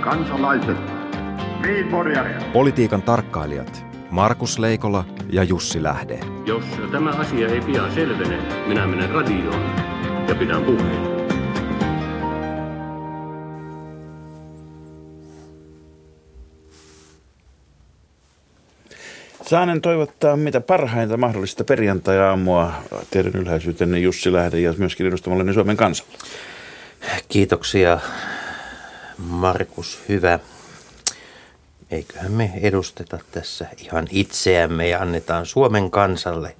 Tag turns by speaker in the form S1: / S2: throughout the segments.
S1: Kansalaiset. Niin,
S2: Politiikan tarkkailijat Markus Leikola ja Jussi Lähde.
S3: Jos tämä asia ei pian selvene, minä menen radioon ja pidän puheen.
S4: Saanen toivottaa mitä parhainta mahdollista perjantai-aamua teidän ylhäisyytenne Jussi Lähde ja myöskin edustamalleni Suomen kansalle.
S5: Kiitoksia Markus, hyvä. Eiköhän me edusteta tässä ihan itseämme ja annetaan Suomen kansalle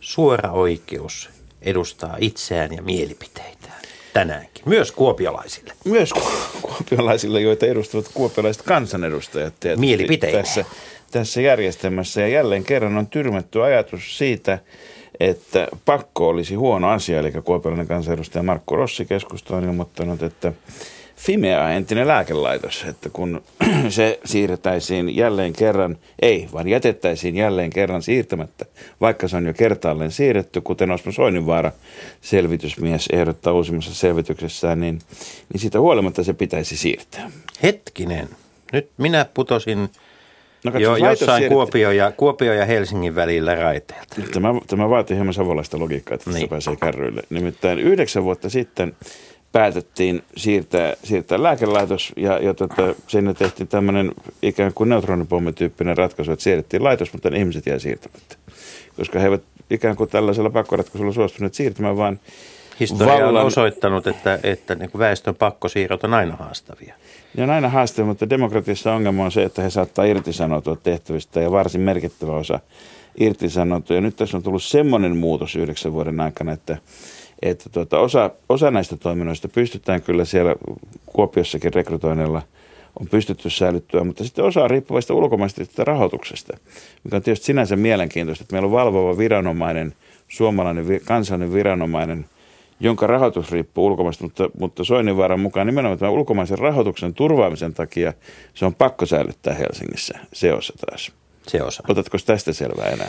S5: suora oikeus edustaa itseään ja mielipiteitään tänäänkin. Myös kuopiolaisille.
S4: Myös kuopiolaisille, joita edustavat kuopiolaiset kansanedustajat.
S5: Mielipiteitä.
S4: Tässä, tässä järjestelmässä. Ja jälleen kerran on tyrmätty ajatus siitä, että pakko olisi huono asia. Eli kuopiolainen kansanedustaja Markku Rossi keskusta on ilmoittanut, että Fimea, entinen lääkelaitos, että kun se siirretäisiin jälleen kerran, ei, vaan jätettäisiin jälleen kerran siirtämättä, vaikka se on jo kertaalleen siirretty, kuten Osmo Soininvaara selvitysmies ehdottaa uusimmassa selvityksessään, niin, niin siitä huolimatta se pitäisi siirtää.
S5: Hetkinen, nyt minä putosin No, jo, jossain Kuopio ja, Kuopio ja Helsingin välillä raiteelta.
S4: Tämä, tämä vaatii hieman savolaista logiikkaa, että niin. pääsee kärryille. Nimittäin yhdeksän vuotta sitten päätettiin siirtää, siirtää lääkelaitos ja, ja tota, sinne tehtiin tämmöinen ikään kuin neutronipommityyppinen ratkaisu, että siirrettiin laitos, mutta ne ihmiset jäi siirtämättä. Koska he eivät ikään kuin tällaisella pakkoratkaisulla suostuneet siirtymään, vaan
S5: Historia vallan... on osoittanut, että, että niin kuin väestön pakkosiirrot on aina haastavia.
S4: Ja on aina haastavia, mutta demokratiassa ongelma on se, että he saattaa irtisanoutua tehtävistä ja varsin merkittävä osa irtisanoutua. Ja nyt tässä on tullut semmoinen muutos yhdeksän vuoden aikana, että että tuota, osa, osa näistä toiminnoista pystytään kyllä siellä Kuopiossakin rekrytoinnilla on pystytty säilyttyä, mutta sitten osa on riippuvaista ulkomaisesta rahoituksesta, mikä on tietysti sinänsä mielenkiintoista, että meillä on valvova viranomainen, suomalainen kansallinen viranomainen, jonka rahoitus riippuu ulkomaista, mutta, mutta Soininvaaran mukaan nimenomaan tämän ulkomaisen rahoituksen turvaamisen takia se on pakko säilyttää Helsingissä, se osa taas.
S5: Se osa.
S4: Otatko tästä selvää enää?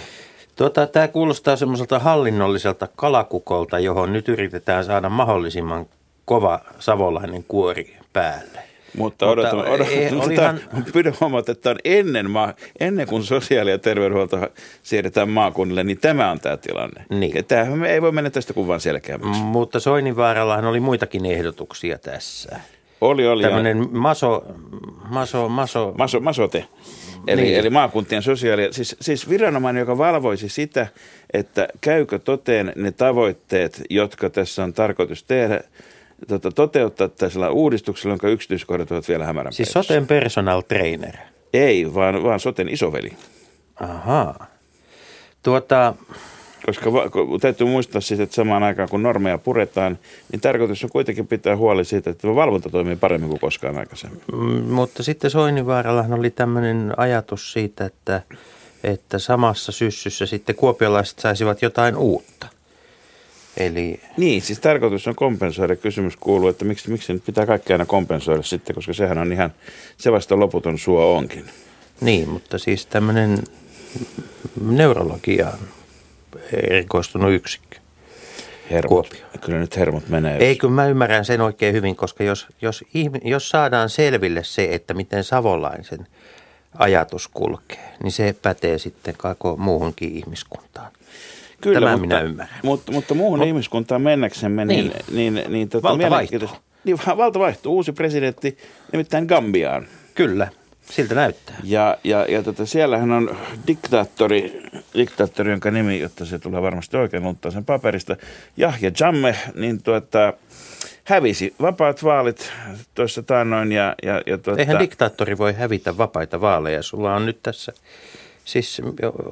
S5: Tuota, tämä kuulostaa semmoiselta hallinnolliselta kalakukolta, johon nyt yritetään saada mahdollisimman kova savolainen kuori päälle.
S4: Mutta odotan, Mutta odotan, ei, olihan... pyydän huomata, että on ennen, maa, ennen kuin sosiaali- ja terveydenhuolto siirretään maakunnille, niin tämä on tämä tilanne. Niin. Tämähän me ei voi mennä tästä kuvan selkeämmäksi.
S5: Mutta Soininvaarallahan oli muitakin ehdotuksia tässä.
S4: Oli, oli.
S5: Tämmöinen maso, maso, maso,
S4: maso, masote. Eli, niin. eli maakuntien sosiaali... Siis, siis viranomainen, joka valvoisi sitä, että käykö toteen ne tavoitteet, jotka tässä on tarkoitus tehdä, tota, toteuttaa tällä uudistuksella, jonka yksityiskohdat ovat vielä hämärän
S5: Siis soten personal trainer?
S4: Ei, vaan, vaan soten isoveli.
S5: Ahaa. Tuota,
S4: koska täytyy muistaa siis, että samaan aikaan kun normeja puretaan, niin tarkoitus on kuitenkin pitää huoli siitä, että valvonta toimii paremmin kuin koskaan aikaisemmin.
S5: Mm, mutta sitten Soinivaarallahan oli tämmöinen ajatus siitä, että, että samassa syssyssä sitten kuopiolaiset saisivat jotain uutta. Eli...
S4: Niin, siis tarkoitus on kompensoida. Kysymys kuuluu, että miksi, miksi nyt pitää kaikki aina kompensoida sitten, koska sehän on ihan, se vasta loputon suo onkin.
S5: Niin, mutta siis tämmöinen neurologiaan erikoistunut yksikkö.
S4: Hermot. Kuopio. Kyllä nyt hermot menee.
S5: Ei, kyllä mä ymmärrän sen oikein hyvin, koska jos, jos, jos saadaan selville se, että miten savolaisen ajatus kulkee, niin se pätee sitten koko muuhunkin ihmiskuntaan. Kyllä, Tämä mutta, minä ymmärrän.
S4: Mutta, mutta muuhun no, ihmiskuntaan mennäksemme, niin, niin, niin, niin
S5: tota, valta vaihtuu.
S4: Niin, valta vaihtuu. Uusi presidentti, nimittäin Gambiaan.
S5: Kyllä. Siltä näyttää.
S4: Ja, ja, ja tota, siellähän on diktaattori, diktaattori, jonka nimi, jotta se tulee varmasti oikein lunttaa sen paperista, Jahja Jamme, niin tuota, hävisi vapaat vaalit tuossa taannoin. Ja, ja, ja tuota...
S5: Eihän diktaattori voi hävitä vapaita vaaleja. Sulla on nyt tässä Siis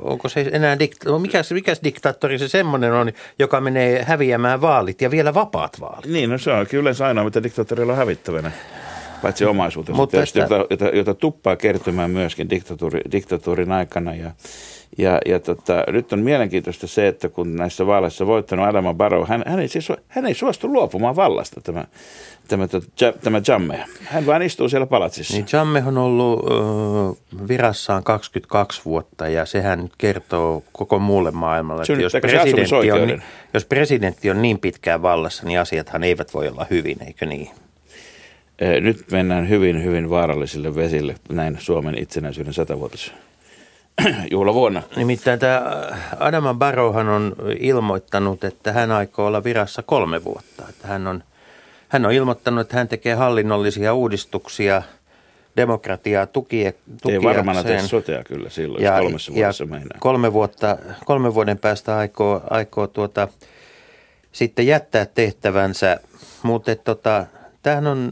S5: onko se enää, dikta- no mikäs, mikäs diktaattori se semmoinen on, joka menee häviämään vaalit ja vielä vapaat vaalit?
S4: Niin, no se on kyllä yleensä ainoa, mitä diktaattorilla on hävittävänä paitsi omaisuutensa Mutta tietysti, että... jota, jota, jota tuppaa kertymään myöskin diktatuuri, diktatuurin aikana. Ja, ja, ja tota, nyt on mielenkiintoista se, että kun näissä vaaleissa voittanut Adama Barrow, hän, hän, ei, siis, hän ei suostu luopumaan vallasta, tämä, tämä, tämä, tämä Jamme. Hän vain istuu siellä palatsissa.
S5: Niin Jamme on ollut äh, virassaan 22 vuotta ja sehän kertoo koko muulle maailmalle, että jos presidentti, on, jos presidentti on niin pitkään vallassa, niin asiathan eivät voi olla hyvin, eikö niin?
S4: Eh, Nyt mennään hyvin, hyvin vaarallisille vesille näin Suomen itsenäisyyden satavuotis juhlavuonna.
S5: Nimittäin tämä Adama Barrowhan on ilmoittanut, että hän aikoo olla virassa kolme vuotta. Että hän, on, hän on ilmoittanut, että hän tekee hallinnollisia uudistuksia demokratiaa tukie,
S4: Ei varmana tee
S5: tukiakseen.
S4: sotea kyllä silloin, jos kolmessa vuodessa meinaa.
S5: kolme, vuotta, kolme vuoden päästä aikoo, aikoo tuota, sitten jättää tehtävänsä, mutta tota, tämähän on,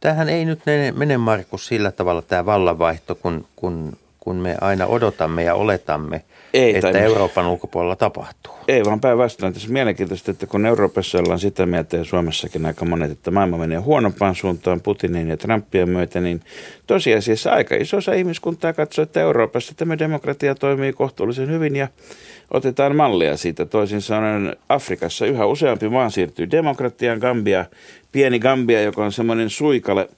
S5: tämähän ei nyt mene, mene Markus sillä tavalla tämä vallanvaihto, kun, kun, kun me aina odotamme ja oletamme,
S4: Ei,
S5: että
S4: tai-
S5: Euroopan ulkopuolella tapahtuu.
S4: Ei vaan päinvastoin. Tässä on mielenkiintoista, että kun Euroopassa ollaan sitä mieltä ja Suomessakin aika monet, että maailma menee huonompaan suuntaan Putinin ja Trumpien myötä, niin tosiasiassa aika iso osa ihmiskuntaa katsoo, että Euroopassa tämä demokratia toimii kohtuullisen hyvin ja otetaan mallia siitä. Toisin sanoen Afrikassa yhä useampi maa siirtyy demokratiaan. Gambia, pieni Gambia, joka on semmoinen suikale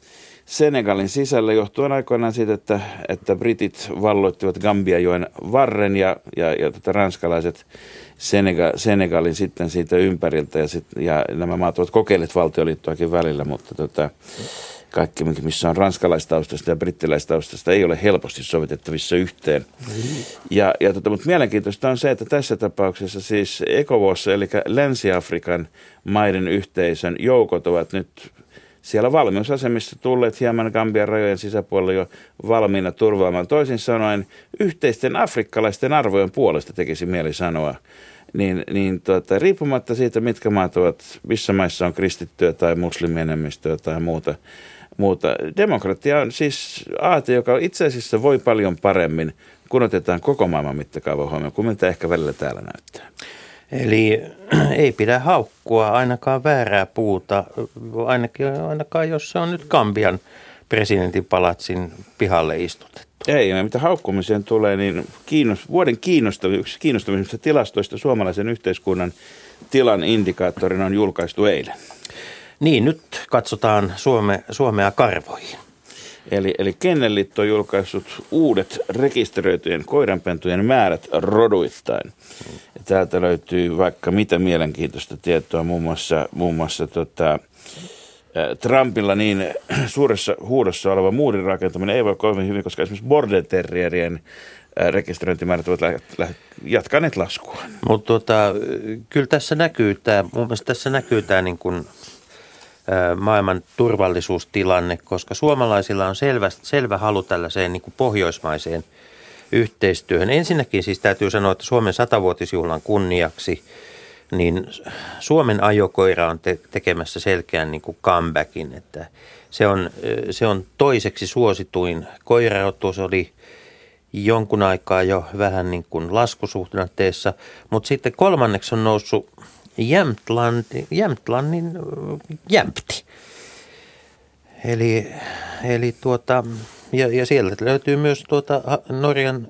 S4: Senegalin sisällä johtuen aikoinaan siitä, että, että britit valloittivat Gambiajoen varren ja, ja, ja tota, ranskalaiset Senega, Senegalin sitten siitä ympäriltä ja, sit, ja nämä maat ovat kokeilleet valtioliittoakin välillä, mutta tota, kaikki, missä on ranskalaistaustasta ja brittiläistaustasta, ei ole helposti sovitettavissa yhteen. Ja, ja tota, mutta mielenkiintoista on se, että tässä tapauksessa siis ECOWAS, eli Länsi-Afrikan maiden yhteisön joukot ovat nyt siellä valmiusasemissa tulleet hieman Gambian rajojen sisäpuolella jo valmiina turvaamaan. Toisin sanoen yhteisten afrikkalaisten arvojen puolesta tekisi mieli sanoa. Niin, niin tuota, riippumatta siitä, mitkä maat ovat, missä maissa on kristittyä tai muslimienemmistöä tai muuta, muuta. Demokratia on siis aate, joka itse asiassa voi paljon paremmin, kun otetaan koko maailman mittakaava huomioon, kuin mitä ehkä välillä täällä näyttää.
S5: Eli ei pidä haukkua ainakaan väärää puuta, ainakin, ainakaan jos se on nyt Gambian presidentin palatsin pihalle istutettu.
S4: Ei, ja mitä haukkumiseen tulee, niin kiinnost, vuoden kiinnostavi, yksi kiinnostavimmista tilastoista suomalaisen yhteiskunnan tilan indikaattorina on julkaistu eilen.
S5: Niin, nyt katsotaan Suome, Suomea karvoihin.
S4: Eli, eli Kennellit on julkaissut uudet rekisteröityjen koiranpentujen määrät roduittain. Ja täältä löytyy vaikka mitä mielenkiintoista tietoa, muun muassa, muun muassa tota, Trumpilla niin suuressa huudossa oleva muurin rakentaminen ei voi kovin hyvin, koska esimerkiksi border terrierien ä, rekisteröintimäärät ovat lä- lä- jatkaneet laskua.
S5: Mutta tota, kyllä tässä näkyy tämä, mun mielestä tässä näkyy tämä niin kuin, maailman turvallisuustilanne, koska suomalaisilla on selvä, selvä halu tällaiseen niin kuin pohjoismaiseen yhteistyöhön. Ensinnäkin siis täytyy sanoa, että Suomen satavuotisjuhlan kunniaksi niin Suomen ajokoira on te- tekemässä selkeän niin kuin comebackin, että se on, se on toiseksi suosituin koirarotu, se oli jonkun aikaa jo vähän niin kuin laskusuhdanteessa, mutta sitten kolmanneksi on noussut Jämtland, Jämtlannin jämpti. Eli, eli tuota, ja, ja sieltä löytyy myös tuota Norjan,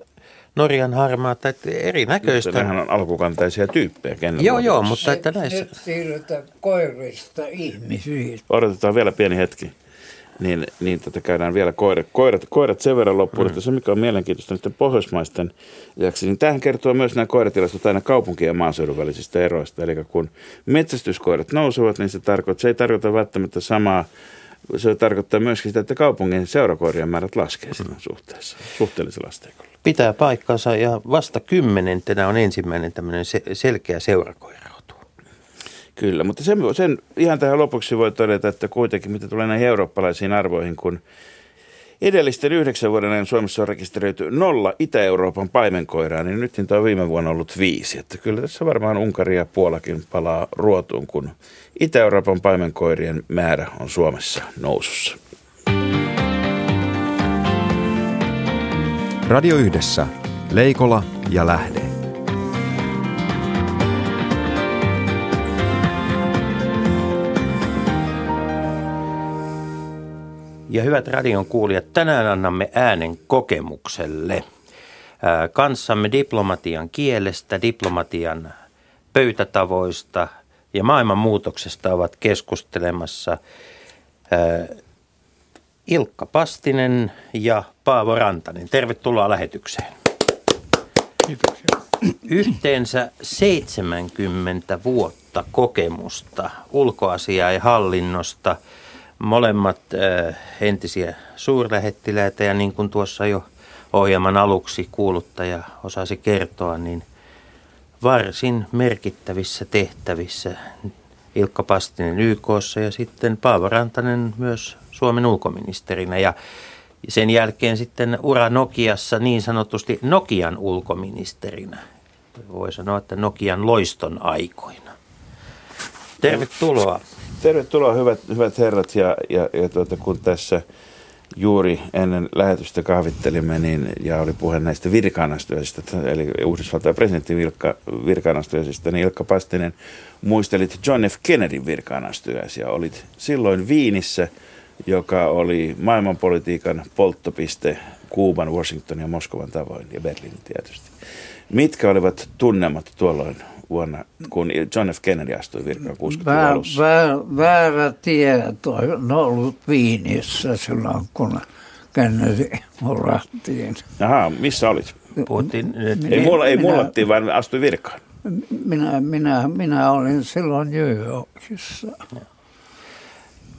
S5: Norjan harmaata, että erinäköistä.
S4: Nämähän on alkukantaisia tyyppejä.
S5: Joo, joo, mutta että näissä...
S6: Nyt siirrytään koirista ihmisiin.
S4: Odotetaan vielä pieni hetki. Niin, niin tätä käydään vielä koirat, koirat, koirat sen verran loppuun, mm. että se mikä on mielenkiintoista nyt pohjoismaisten lisäksi, niin tähän kertoo myös nämä koiratilastot aina kaupunkien ja maaseudun välisistä eroista. Eli kun metsästyskoirat nousevat, niin se, tarkoittaa, se ei tarkoita välttämättä samaa, se tarkoittaa myöskin sitä, että kaupungin seurakoirien määrät laskee siinä suhteessa, suhteellisella asteikolla.
S5: Pitää paikkansa ja vasta kymmenentenä on ensimmäinen tämmöinen se, selkeä seurakoirarotu.
S4: Kyllä, mutta sen, sen ihan tähän lopuksi voi todeta, että kuitenkin mitä tulee näihin eurooppalaisiin arvoihin, kun edellisten yhdeksän vuoden ajan Suomessa on rekisteröity nolla Itä-Euroopan paimenkoiraa, niin nyt niitä on viime vuonna ollut viisi. Että kyllä tässä varmaan Unkari ja Puolakin palaa ruotuun, kun Itä-Euroopan paimenkoirien määrä on Suomessa nousussa.
S2: Radio Yhdessä. Leikola ja Lähde.
S5: Ja hyvät radion kuulijat, tänään annamme äänen kokemukselle. Kanssamme diplomatian kielestä, diplomatian pöytätavoista ja maailman muutoksesta ovat keskustelemassa Ilkka Pastinen ja Paavo Rantanen. Tervetuloa lähetykseen.
S6: Kiitoksia.
S5: Yhteensä 70 vuotta kokemusta ulkoasiaa ja hallinnosta, molemmat äh, entisiä suurlähettiläitä ja niin kuin tuossa jo ohjelman aluksi kuuluttaja osasi kertoa, niin varsin merkittävissä tehtävissä Ilkka Pastinen YKssa ja sitten Paavo Rantanen myös Suomen ulkoministerinä ja sen jälkeen sitten ura Nokiassa niin sanotusti Nokian ulkoministerinä. Voi sanoa, että Nokian loiston aikoina. Tervetuloa.
S4: Tervetuloa hyvät, hyvät herrat ja, ja, ja tuota, kun tässä juuri ennen lähetystä kahvittelimme niin, ja oli puhe näistä virkaanastujaisista, eli Yhdysvaltain presidentin virka, virkaanastujaisista, niin Ilkka Pastinen muistelit John F. Kennedyn virkaanastujaisia. Olit silloin Viinissä, joka oli maailmanpolitiikan polttopiste Kuuban, Washingtonin ja Moskovan tavoin ja Berliinin tietysti. Mitkä olivat tunnemat tuolloin vuonna, kun John F. Kennedy astui virkaan 60
S6: Vä,
S4: alussa?
S6: vä, väärä tieto on ollut Viinissä silloin, kun Kennedy murrattiin.
S4: Aha, missä olit?
S5: Puhuttiin nyt
S4: Ei, mulla, ei
S6: Minä-
S4: mullattiin, vaan astui virkaan.
S6: Minä, minä, minä olin silloin New Yorkissa.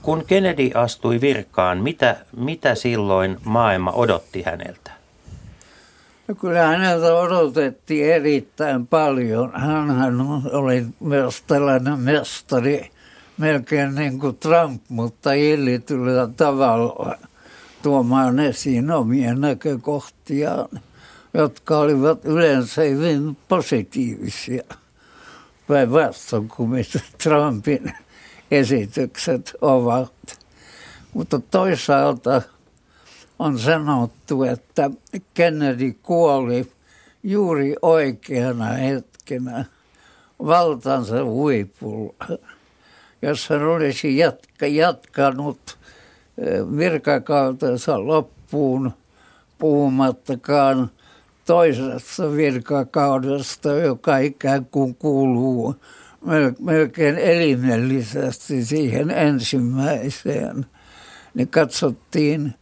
S5: Kun Kennedy astui virkaan, mitä, mitä silloin maailma odotti häneltä?
S6: Ja kyllä häneltä odotettiin erittäin paljon. Hän oli myös tällainen mestari, melkein niin kuin Trump, mutta illityllä tavalla tuomaan esiin omia näkökohtiaan, jotka olivat yleensä hyvin positiivisia. Päinvastoin kuin mitä Trumpin esitykset ovat. Mutta toisaalta on sanottu, että Kennedy kuoli juuri oikeana hetkenä valtansa huipulla. Jos hän olisi jatka, jatkanut virkakautensa loppuun puhumattakaan toisesta virkakaudesta, joka ikään kuin kuuluu mel- melkein elimellisesti siihen ensimmäiseen, niin katsottiin,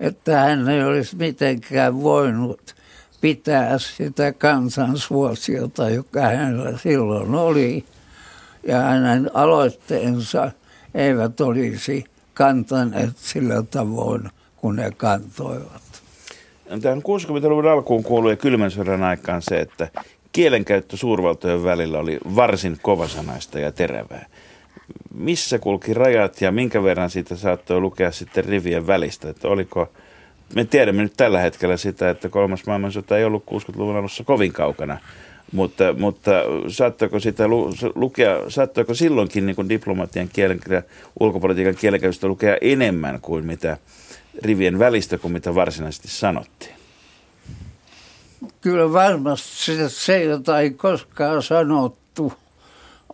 S6: että hän ei olisi mitenkään voinut pitää sitä kansansuosiota, joka hänellä silloin oli. Ja hänen aloitteensa eivät olisi kantaneet sillä tavoin, kun ne kantoivat.
S4: Tähän 60-luvun alkuun kuului kylmän sodan aikaan se, että kielenkäyttö suurvaltojen välillä oli varsin kovasanaista ja terävää. Missä kulki rajat ja minkä verran siitä saattoi lukea sitten rivien välistä? Että oliko, me tiedämme nyt tällä hetkellä sitä, että kolmas maailmansota ei ollut 60-luvun alussa kovin kaukana, mutta, mutta saattoiko sitä lu, lukea, saattoiko silloinkin niin diplomatian kielen, ulkopolitiikan kielenkäytöstä lukea enemmän kuin mitä rivien välistä kuin mitä varsinaisesti sanottiin?
S6: Kyllä varmasti se, se, jota ei koskaan sanottu,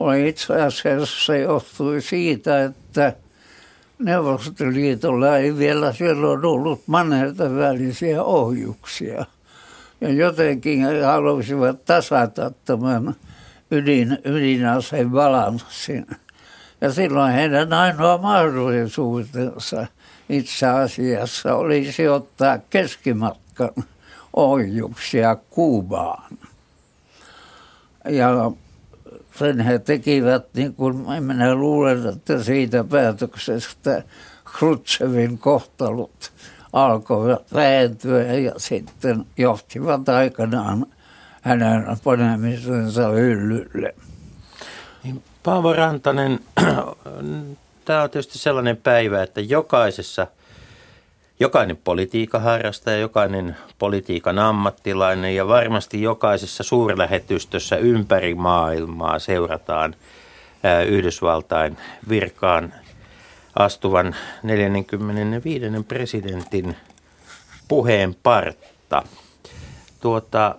S6: oli itse asiassa se johtui siitä, että Neuvostoliitolla ei vielä silloin ollut mannerten välisiä ohjuksia. Ja jotenkin he halusivat tasata tämän ydin, ydinaseen balanssin. Ja silloin heidän ainoa mahdollisuutensa itse asiassa olisi ottaa keskimatkan ohjuksia Kuubaan. Ja sen he tekivät, niin kuin minä luulen, että siitä päätöksestä Khrushchevin kohtalot alkoivat vähentyä ja sitten johtivat aikanaan hänen panemisensa hyllylle.
S5: Niin, Paavo Rantanen, tämä on tietysti sellainen päivä, että jokaisessa, jokainen politiikan harrastaja, jokainen politiikan ammattilainen ja varmasti jokaisessa suurlähetystössä ympäri maailmaa seurataan Yhdysvaltain virkaan astuvan 45. presidentin puheen partta. Tuota,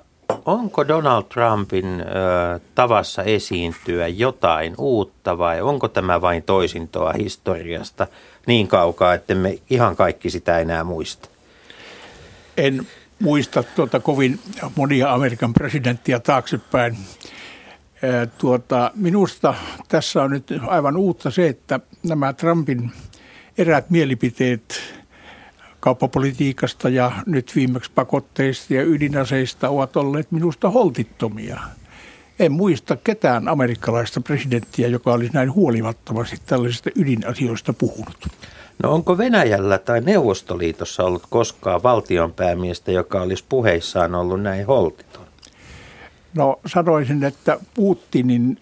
S5: onko Donald Trumpin ö, tavassa esiintyä jotain uutta vai onko tämä vain toisintoa historiasta niin kaukaa, että me ihan kaikki sitä enää muista?
S7: En muista tuota kovin monia Amerikan presidenttiä taaksepäin. Tuota, minusta tässä on nyt aivan uutta se, että nämä Trumpin eräät mielipiteet kauppapolitiikasta ja nyt viimeksi pakotteista ja ydinaseista ovat olleet minusta holtittomia. En muista ketään amerikkalaista presidenttiä, joka olisi näin huolimattomasti tällaisista ydinasioista puhunut.
S5: No onko Venäjällä tai Neuvostoliitossa ollut koskaan valtionpäämiestä, joka olisi puheissaan ollut näin holtiton?
S7: No sanoisin, että Putinin,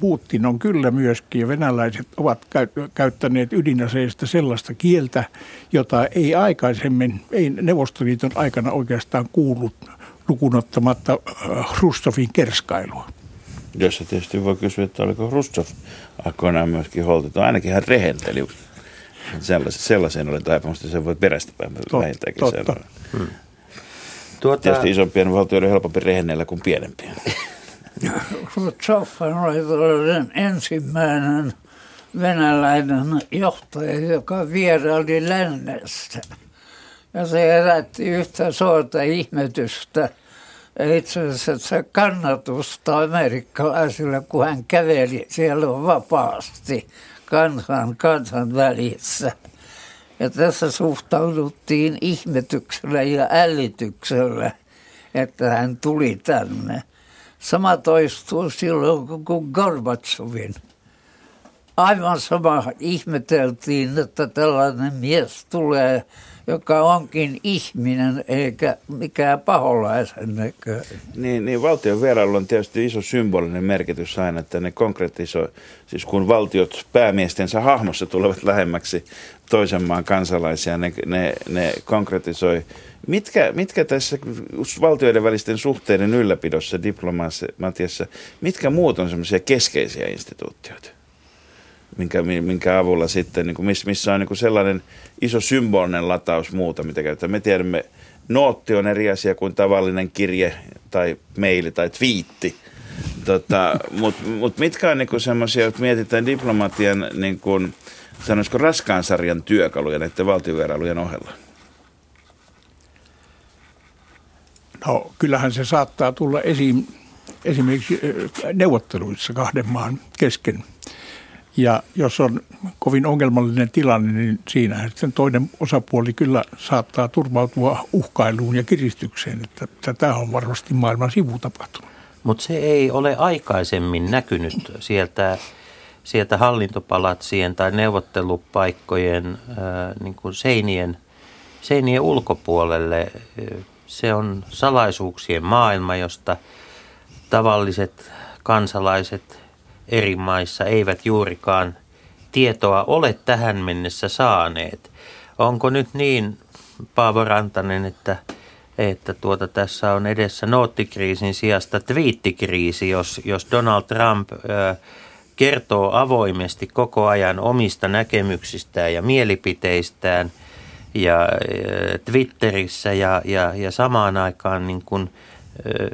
S7: Putin on kyllä myöskin, ja venäläiset ovat käyttäneet ydinaseista sellaista kieltä, jota ei aikaisemmin, ei Neuvostoliiton aikana oikeastaan kuullut lukunottamatta Hrustovin kerskailua.
S4: Jossa tietysti voi kysyä, että oliko Rustov aikoinaan myöskin holtiton. Ainakin hän rehenteli. Sellaisen, sellaiseen oli taipumusta, se voi perästä päin vähintäänkin totta. Hmm. Tuota... Tietysti isompien valtioiden helpompi rehennellä kuin pienempien.
S6: Khrushchev oli ensimmäinen venäläinen johtaja, joka vieraili lännestä. Ja se herätti yhtä suurta ihmetystä itse asiassa kannatusta amerikkalaisille, kun hän käveli siellä vapaasti kansan, kansan välissä. Ja tässä suhtauduttiin ihmetyksellä ja ällityksellä, että hän tuli tänne. Sama toistuu silloin kuin Gorbatsovin. Aivan sama ihmeteltiin, että tällainen mies tulee joka onkin ihminen eikä mikään paholaisen näköinen.
S4: Niin, niin valtion vierailu on tietysti iso symbolinen merkitys aina, että ne konkretisoi, siis kun valtiot päämiestensä hahmossa tulevat lähemmäksi toisen maan kansalaisia, ne, ne, ne konkretisoi. Mitkä, mitkä tässä valtioiden välisten suhteiden ylläpidossa, diplomatiassa, mitkä muut on semmoisia keskeisiä instituutioita? minkä, minkä avulla sitten, niin kuin missä on niin kuin sellainen iso symbolinen lataus muuta, mitä käytetään. Me tiedämme, nootti on eri asia kuin tavallinen kirje tai maili tai twiitti. Tota, Mutta mut mitkä on niinku semmoisia, että mietitään diplomatian, niin kuin, sanoisiko raskaan sarjan työkaluja näiden valtiovierailujen ohella?
S7: No kyllähän se saattaa tulla esiin esimerkiksi neuvotteluissa kahden maan kesken – ja jos on kovin ongelmallinen tilanne, niin siinä sitten toinen osapuoli kyllä saattaa turvautua uhkailuun ja kiristykseen. Että tätä on varmasti maailman sivu tapahtunut.
S5: Mutta se ei ole aikaisemmin näkynyt sieltä, sieltä hallintopalatsien tai neuvottelupaikkojen ää, niin kuin seinien, seinien ulkopuolelle. Se on salaisuuksien maailma, josta tavalliset kansalaiset eri maissa eivät juurikaan tietoa ole tähän mennessä saaneet. Onko nyt niin, Paavo Rantanen, että, että tuota, tässä on edessä noottikriisin sijasta twiittikriisi, jos, jos Donald Trump ö, kertoo avoimesti koko ajan omista näkemyksistään ja mielipiteistään ja ö, Twitterissä ja, ja, ja samaan aikaan niin kuin –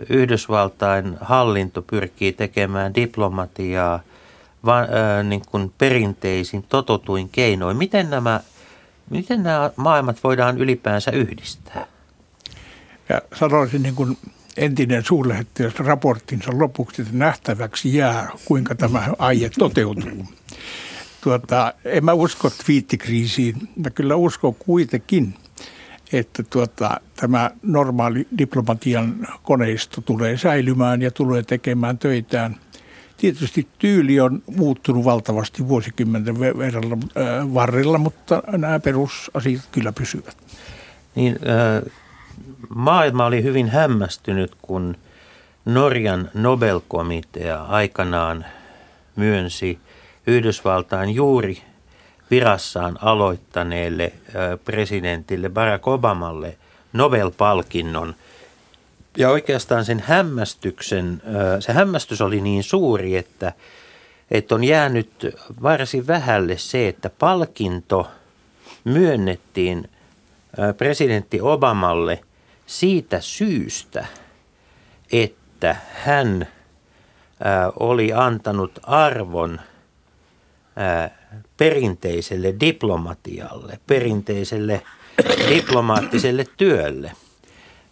S5: Yhdysvaltain hallinto pyrkii tekemään diplomatiaa va, äh, niin kuin perinteisin tototuin keinoin. Miten nämä, miten nämä maailmat voidaan ylipäänsä yhdistää?
S7: Ja sanoisin niin kuin entinen suurlähettiläs raporttinsa lopuksi, että nähtäväksi jää, kuinka tämä aie toteutuu. Tuota, en mä usko twiittikriisiin. Mä kyllä uskon kuitenkin, että tuota, tämä normaali diplomatian koneisto tulee säilymään ja tulee tekemään töitään. Tietysti tyyli on muuttunut valtavasti vuosikymmenten verralla, äh, varrella, mutta nämä perusasiat kyllä pysyvät.
S5: Niin, äh, maailma oli hyvin hämmästynyt, kun Norjan Nobelkomitea aikanaan myönsi Yhdysvaltain juuri virassaan aloittaneelle presidentille Barack Obamalle Nobel-palkinnon. Ja oikeastaan sen hämmästyksen, se hämmästys oli niin suuri, että, että on jäänyt varsin vähälle se, että palkinto myönnettiin presidentti Obamalle siitä syystä, että hän oli antanut arvon perinteiselle diplomatialle, perinteiselle diplomaattiselle työlle.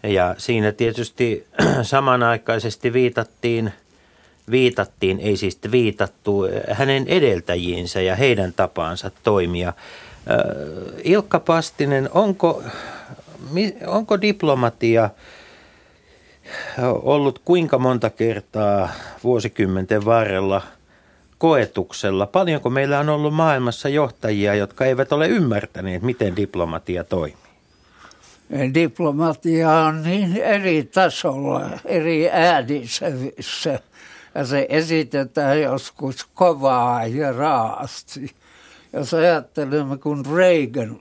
S5: Ja siinä tietysti samanaikaisesti viitattiin, viitattiin, ei siis viitattu, hänen edeltäjiinsä ja heidän tapaansa toimia. Ilkka Pastinen, onko, onko diplomatia ollut kuinka monta kertaa vuosikymmenten varrella – koetuksella. Paljonko meillä on ollut maailmassa johtajia, jotka eivät ole ymmärtäneet, miten diplomatia toimii?
S6: Diplomatia on niin eri tasolla, eri äänisävissä. Ja se esitetään joskus kovaa ja raasti. Jos ajattelemme, kun Reagan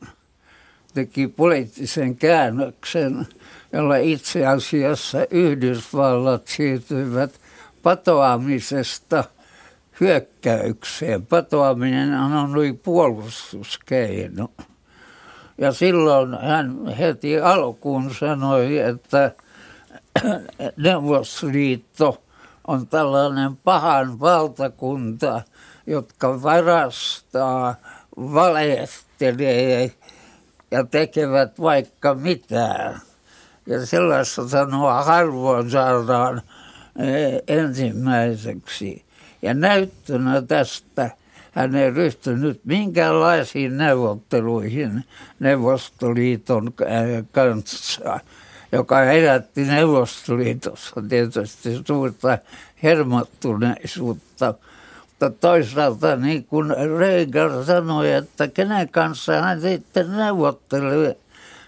S6: teki poliittisen käännöksen, jolla itse asiassa Yhdysvallat siirtyivät patoamisesta hyökkäykseen. Patoaminen on puolustuskeino. Ja silloin hän heti alkuun sanoi, että Neuvostoliitto on tällainen pahan valtakunta, jotka varastaa, valehtelee ja tekevät vaikka mitään. Ja sellaista sanoa harvoin saadaan eh, ensimmäiseksi. Ja näyttönä tästä hän ei ryhtynyt minkäänlaisiin neuvotteluihin Neuvostoliiton äh, kanssa, joka herätti Neuvostoliitossa tietysti suurta hermottuneisuutta. Mutta toisaalta niin kuin Reagan sanoi, että kenen kanssa hän sitten neuvottelee,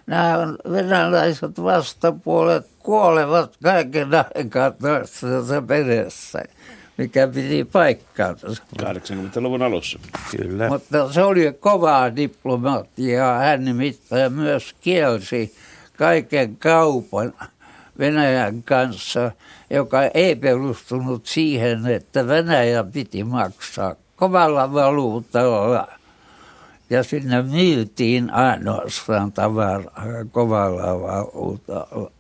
S6: nämä venäläiset vastapuolet kuolevat kaiken aikaa toistensa perässä mikä piti paikkaansa.
S4: 80-luvun alussa.
S5: Kyllä.
S6: Mutta se oli kovaa diplomatiaa. Hän nimittäin myös kielsi kaiken kaupan Venäjän kanssa, joka ei perustunut siihen, että Venäjä piti maksaa kovalla valuutalla. Ja sinne myytiin ainoastaan tavaraa kovalla valuutalla.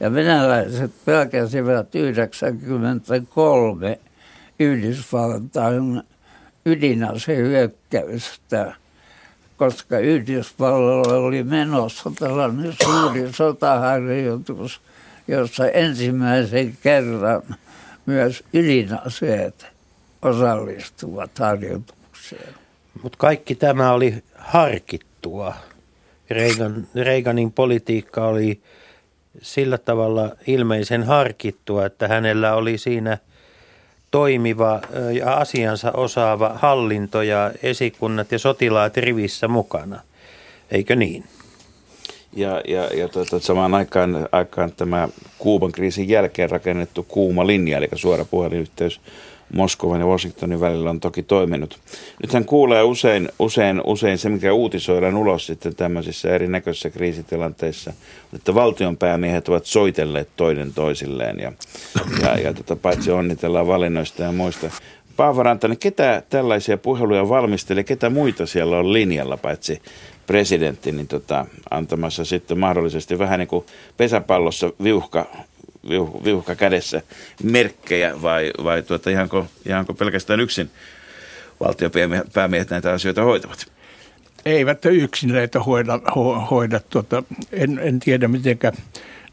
S6: Ja venäläiset pelkäsivät 93 Yhdysvaltain ydinasehyökkäystä, koska Yhdysvalloilla oli menossa tällainen suuri sotaharjoitus, jossa ensimmäisen kerran myös ydinaseet osallistuvat harjoitukseen.
S5: Mutta kaikki tämä oli harkittua. Reagan, Reaganin politiikka oli sillä tavalla ilmeisen harkittua, että hänellä oli siinä toimiva ja asiansa osaava hallinto ja esikunnat ja sotilaat rivissä mukana. Eikö niin?
S4: Ja, ja, ja tuota, samaan aikaan, aikaan tämä Kuuban kriisin jälkeen rakennettu kuuma linja, eli suora puhelinyhteys Moskovan ja Washingtonin välillä on toki toiminut. Nythän kuulee usein, usein, usein se, mikä uutisoidaan ulos sitten tämmöisissä erinäköisissä kriisitilanteissa, että valtionpäämiehet ovat soitelleet toinen toisilleen ja, ja, ja tota, paitsi onnitellaan valinnoista ja muista. Paavo Rantanen, ketä tällaisia puheluja valmistelee, ketä muita siellä on linjalla, paitsi presidentti, niin tota, antamassa sitten mahdollisesti vähän niin kuin pesäpallossa viuhka viuhka kädessä merkkejä vai, vai tuota, ihanko, ihanko pelkästään yksin valtiopäämiehet näitä asioita hoitavat?
S7: Eivät yksin näitä hoida. Ho, hoida. Tuota, en, en tiedä, miten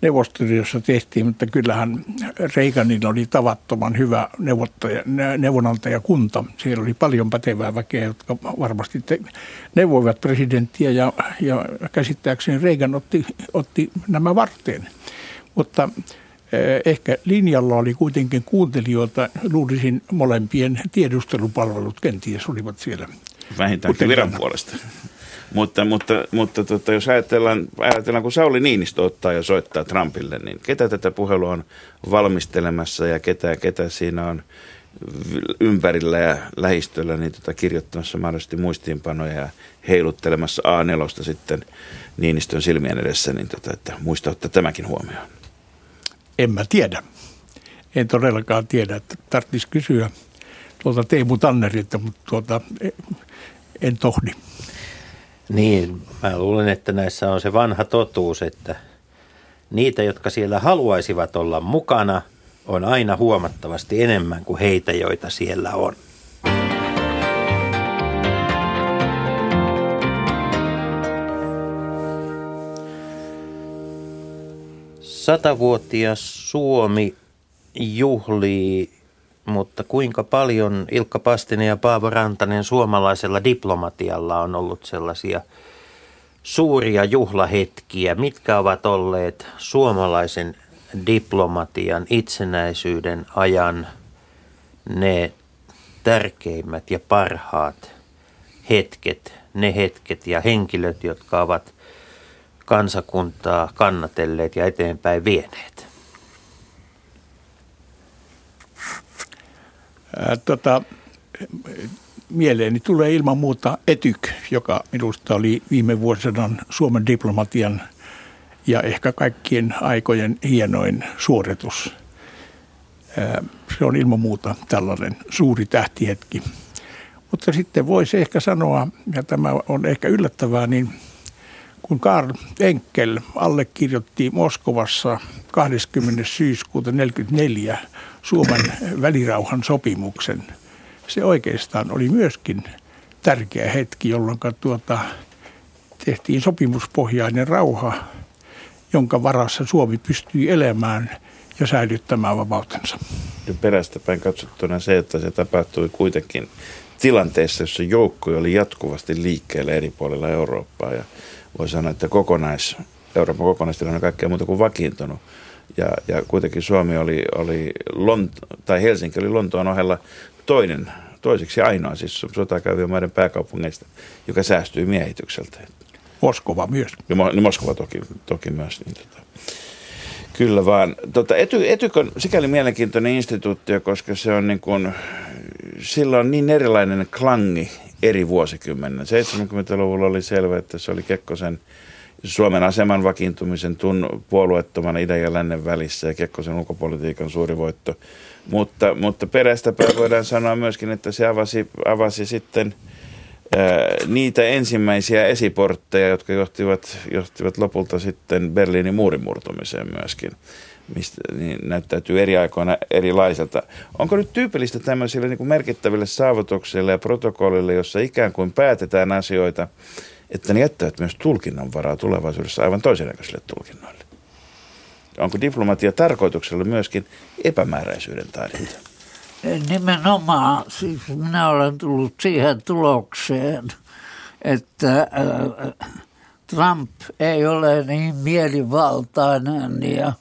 S7: Neuvostoliitossa tehtiin, mutta kyllähän Reaganilla oli tavattoman hyvä neuvonantajakunta. Siellä oli paljon pätevää väkeä, jotka varmasti te, neuvoivat presidenttiä ja, ja käsittääkseni Reagan otti, otti nämä varteen. Mutta ehkä linjalla oli kuitenkin kuuntelijoita, luulisin molempien tiedustelupalvelut kenties olivat siellä.
S4: Vähintäänkin viran puolesta. Mutta, mutta, mutta tota, jos ajatellaan, ajatellaan, kun Sauli Niinistö ottaa ja soittaa Trumpille, niin ketä tätä puhelua on valmistelemassa ja ketä, ketä siinä on ympärillä ja lähistöllä niin tota, kirjoittamassa mahdollisesti muistiinpanoja ja heiluttelemassa A4 sitten Niinistön silmien edessä, niin tota, että muista ottaa tämäkin huomioon.
S7: En mä tiedä. En todellakaan tiedä, että tarvitsisi kysyä tuolta Teemu Tannerilta, mutta tuota, en tohdi.
S5: Niin, mä luulen, että näissä on se vanha totuus, että niitä, jotka siellä haluaisivat olla mukana, on aina huomattavasti enemmän kuin heitä, joita siellä on. Satavuotias Suomi juhlii, mutta kuinka paljon Ilkka Pastinen ja Paavo Rantanen suomalaisella diplomatialla on ollut sellaisia suuria juhlahetkiä? Mitkä ovat olleet suomalaisen diplomatian itsenäisyyden ajan ne tärkeimmät ja parhaat hetket, ne hetket ja henkilöt, jotka ovat kansakuntaa kannatelleet ja eteenpäin vieneet?
S7: Ää, tota, mieleeni tulee ilman muuta Etyk, joka minusta oli viime vuosisadan Suomen diplomatian ja ehkä kaikkien aikojen hienoin suoritus. Se on ilman muuta tällainen suuri tähtihetki. Mutta sitten voisi ehkä sanoa, ja tämä on ehkä yllättävää, niin kun Karl Enkel allekirjoitti Moskovassa 20. syyskuuta 1944 Suomen välirauhan sopimuksen, se oikeastaan oli myöskin tärkeä hetki, jolloin tuota, tehtiin sopimuspohjainen rauha, jonka varassa Suomi pystyi elämään ja säilyttämään vapautensa.
S4: Ja perästä päin katsottuna se, että se tapahtui kuitenkin tilanteessa, jossa joukko oli jatkuvasti liikkeellä eri puolilla Eurooppaa ja voi sanoa, että kokonais, Euroopan kokonaistilanne on kaikkea muuta kuin vakiintunut. Ja, ja kuitenkin Suomi oli, oli Lont, tai Helsinki oli Lontoon ohella toinen, toiseksi ainoa siis sotakäyvien maiden pääkaupungeista, joka säästyi miehitykseltä.
S7: Moskova myös.
S4: Ja niin Moskova toki, toki myös. Niin tota. Kyllä vaan. Tota, Ety, Etyk on sikäli mielenkiintoinen instituutio, koska se on niin kuin, sillä on niin erilainen klangi eri vuosikymmenen. 70-luvulla oli selvä, että se oli Kekkosen Suomen aseman vakiintumisen tun puolueettomana idän ja lännen välissä ja Kekkosen ulkopolitiikan suuri voitto. Mutta, mutta perästä voidaan sanoa myöskin, että se avasi, avasi sitten niitä ensimmäisiä esiportteja, jotka johtivat, johtivat lopulta sitten Berliinin muurin murtumiseen myöskin mistä niin näyttäytyy eri aikoina erilaiselta. Onko nyt tyypillistä tämmöisille niin kuin merkittäville saavutuksille ja protokollille, jossa ikään kuin päätetään asioita, että ne jättävät myös tulkinnan varaa tulevaisuudessa aivan toisennäköisille tulkinnoille? Onko diplomatia tarkoituksella myöskin epämääräisyyden taidetta?
S6: Nimenomaan, siis minä olen tullut siihen tulokseen, että äh, Trump ei ole niin mielivaltainen ja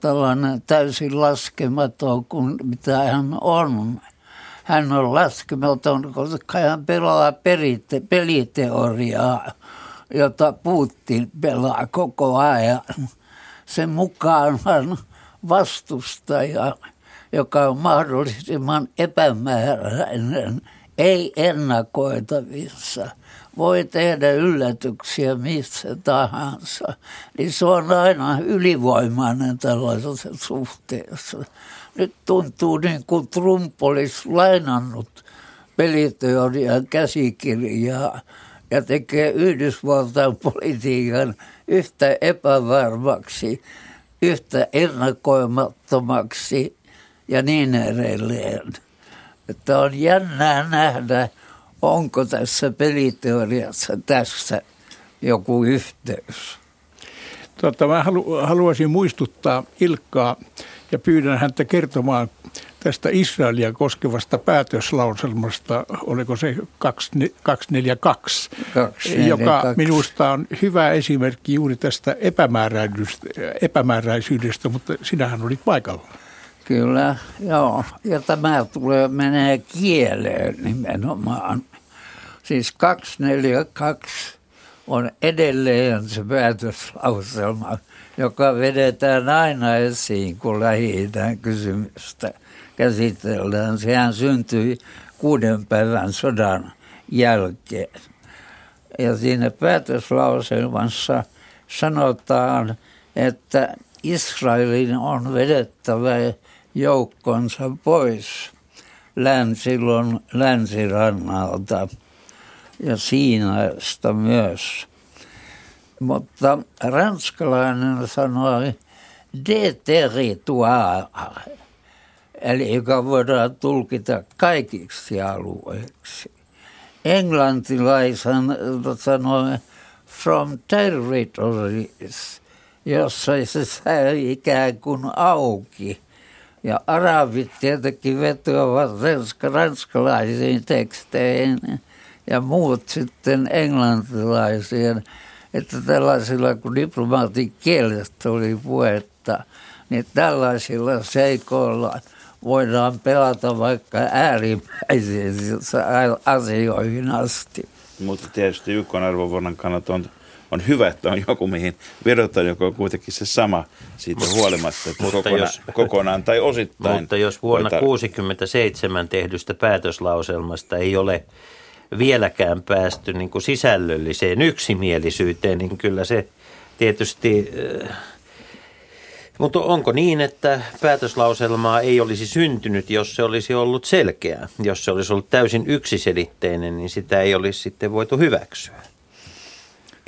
S6: tällainen täysin laskematon kuin mitä hän on. Hän on laskematon, koska hän pelaa perite, peliteoriaa, jota Putin pelaa koko ajan. Sen mukaan hän vastustaja, joka on mahdollisimman epämääräinen, ei ennakoitavissa – voi tehdä yllätyksiä missä tahansa, niin se on aina ylivoimainen tällaisessa suhteessa. Nyt tuntuu niin kuin Trump olisi lainannut peliteorian käsikirjaa ja tekee Yhdysvaltain politiikan yhtä epävarmaksi, yhtä ennakoimattomaksi ja niin edelleen. Että on jännää nähdä, onko tässä peliteoriassa tässä joku yhteys?
S7: Tota, mä halu, haluaisin muistuttaa Ilkkaa ja pyydän häntä kertomaan tästä Israelia koskevasta päätöslauselmasta, oliko se 242, 242, joka minusta on hyvä esimerkki juuri tästä epämääräisyydestä, epämääräisyydestä mutta sinähän olit paikalla.
S6: Kyllä, joo. Ja tämä tulee, menee kieleen nimenomaan. Siis 242 on edelleen se päätöslauselma, joka vedetään aina esiin, kun lähi kysymystä käsitellään. Sehän syntyi kuuden päivän sodan jälkeen. Ja siinä päätöslauselmassa sanotaan, että Israelin on vedettävä joukkonsa pois länsilon länsirannalta – ja Siinaista myös. Mutta ranskalainen sanoi de territoire, eli joka voidaan tulkita kaikiksi alueiksi. Englantilaisen sanoi from territories, jossa se säi ikään kuin auki. Ja arabit tietenkin vetoavat ranskalaisiin teksteihin – ja muut sitten englantilaisia, että tällaisilla, kun diplomaatin kielestä oli puhetta, niin tällaisilla seikoilla voidaan pelata vaikka äärimmäisiin asioihin asti.
S4: Mutta tietysti YK arvovuoden kannalta on, on hyvä, että on joku, mihin vedotaan, joka on kuitenkin se sama siitä huolimatta, että mutta kokonaan, jos, kokonaan tai osittain.
S5: Mutta jos vuonna 1967 tehdystä päätöslauselmasta ei ole vieläkään päästy niin kuin sisällölliseen yksimielisyyteen, niin kyllä se tietysti... Äh, mutta onko niin, että päätöslauselmaa ei olisi syntynyt, jos se olisi ollut selkeä? Jos se olisi ollut täysin yksiselitteinen, niin sitä ei olisi sitten voitu hyväksyä.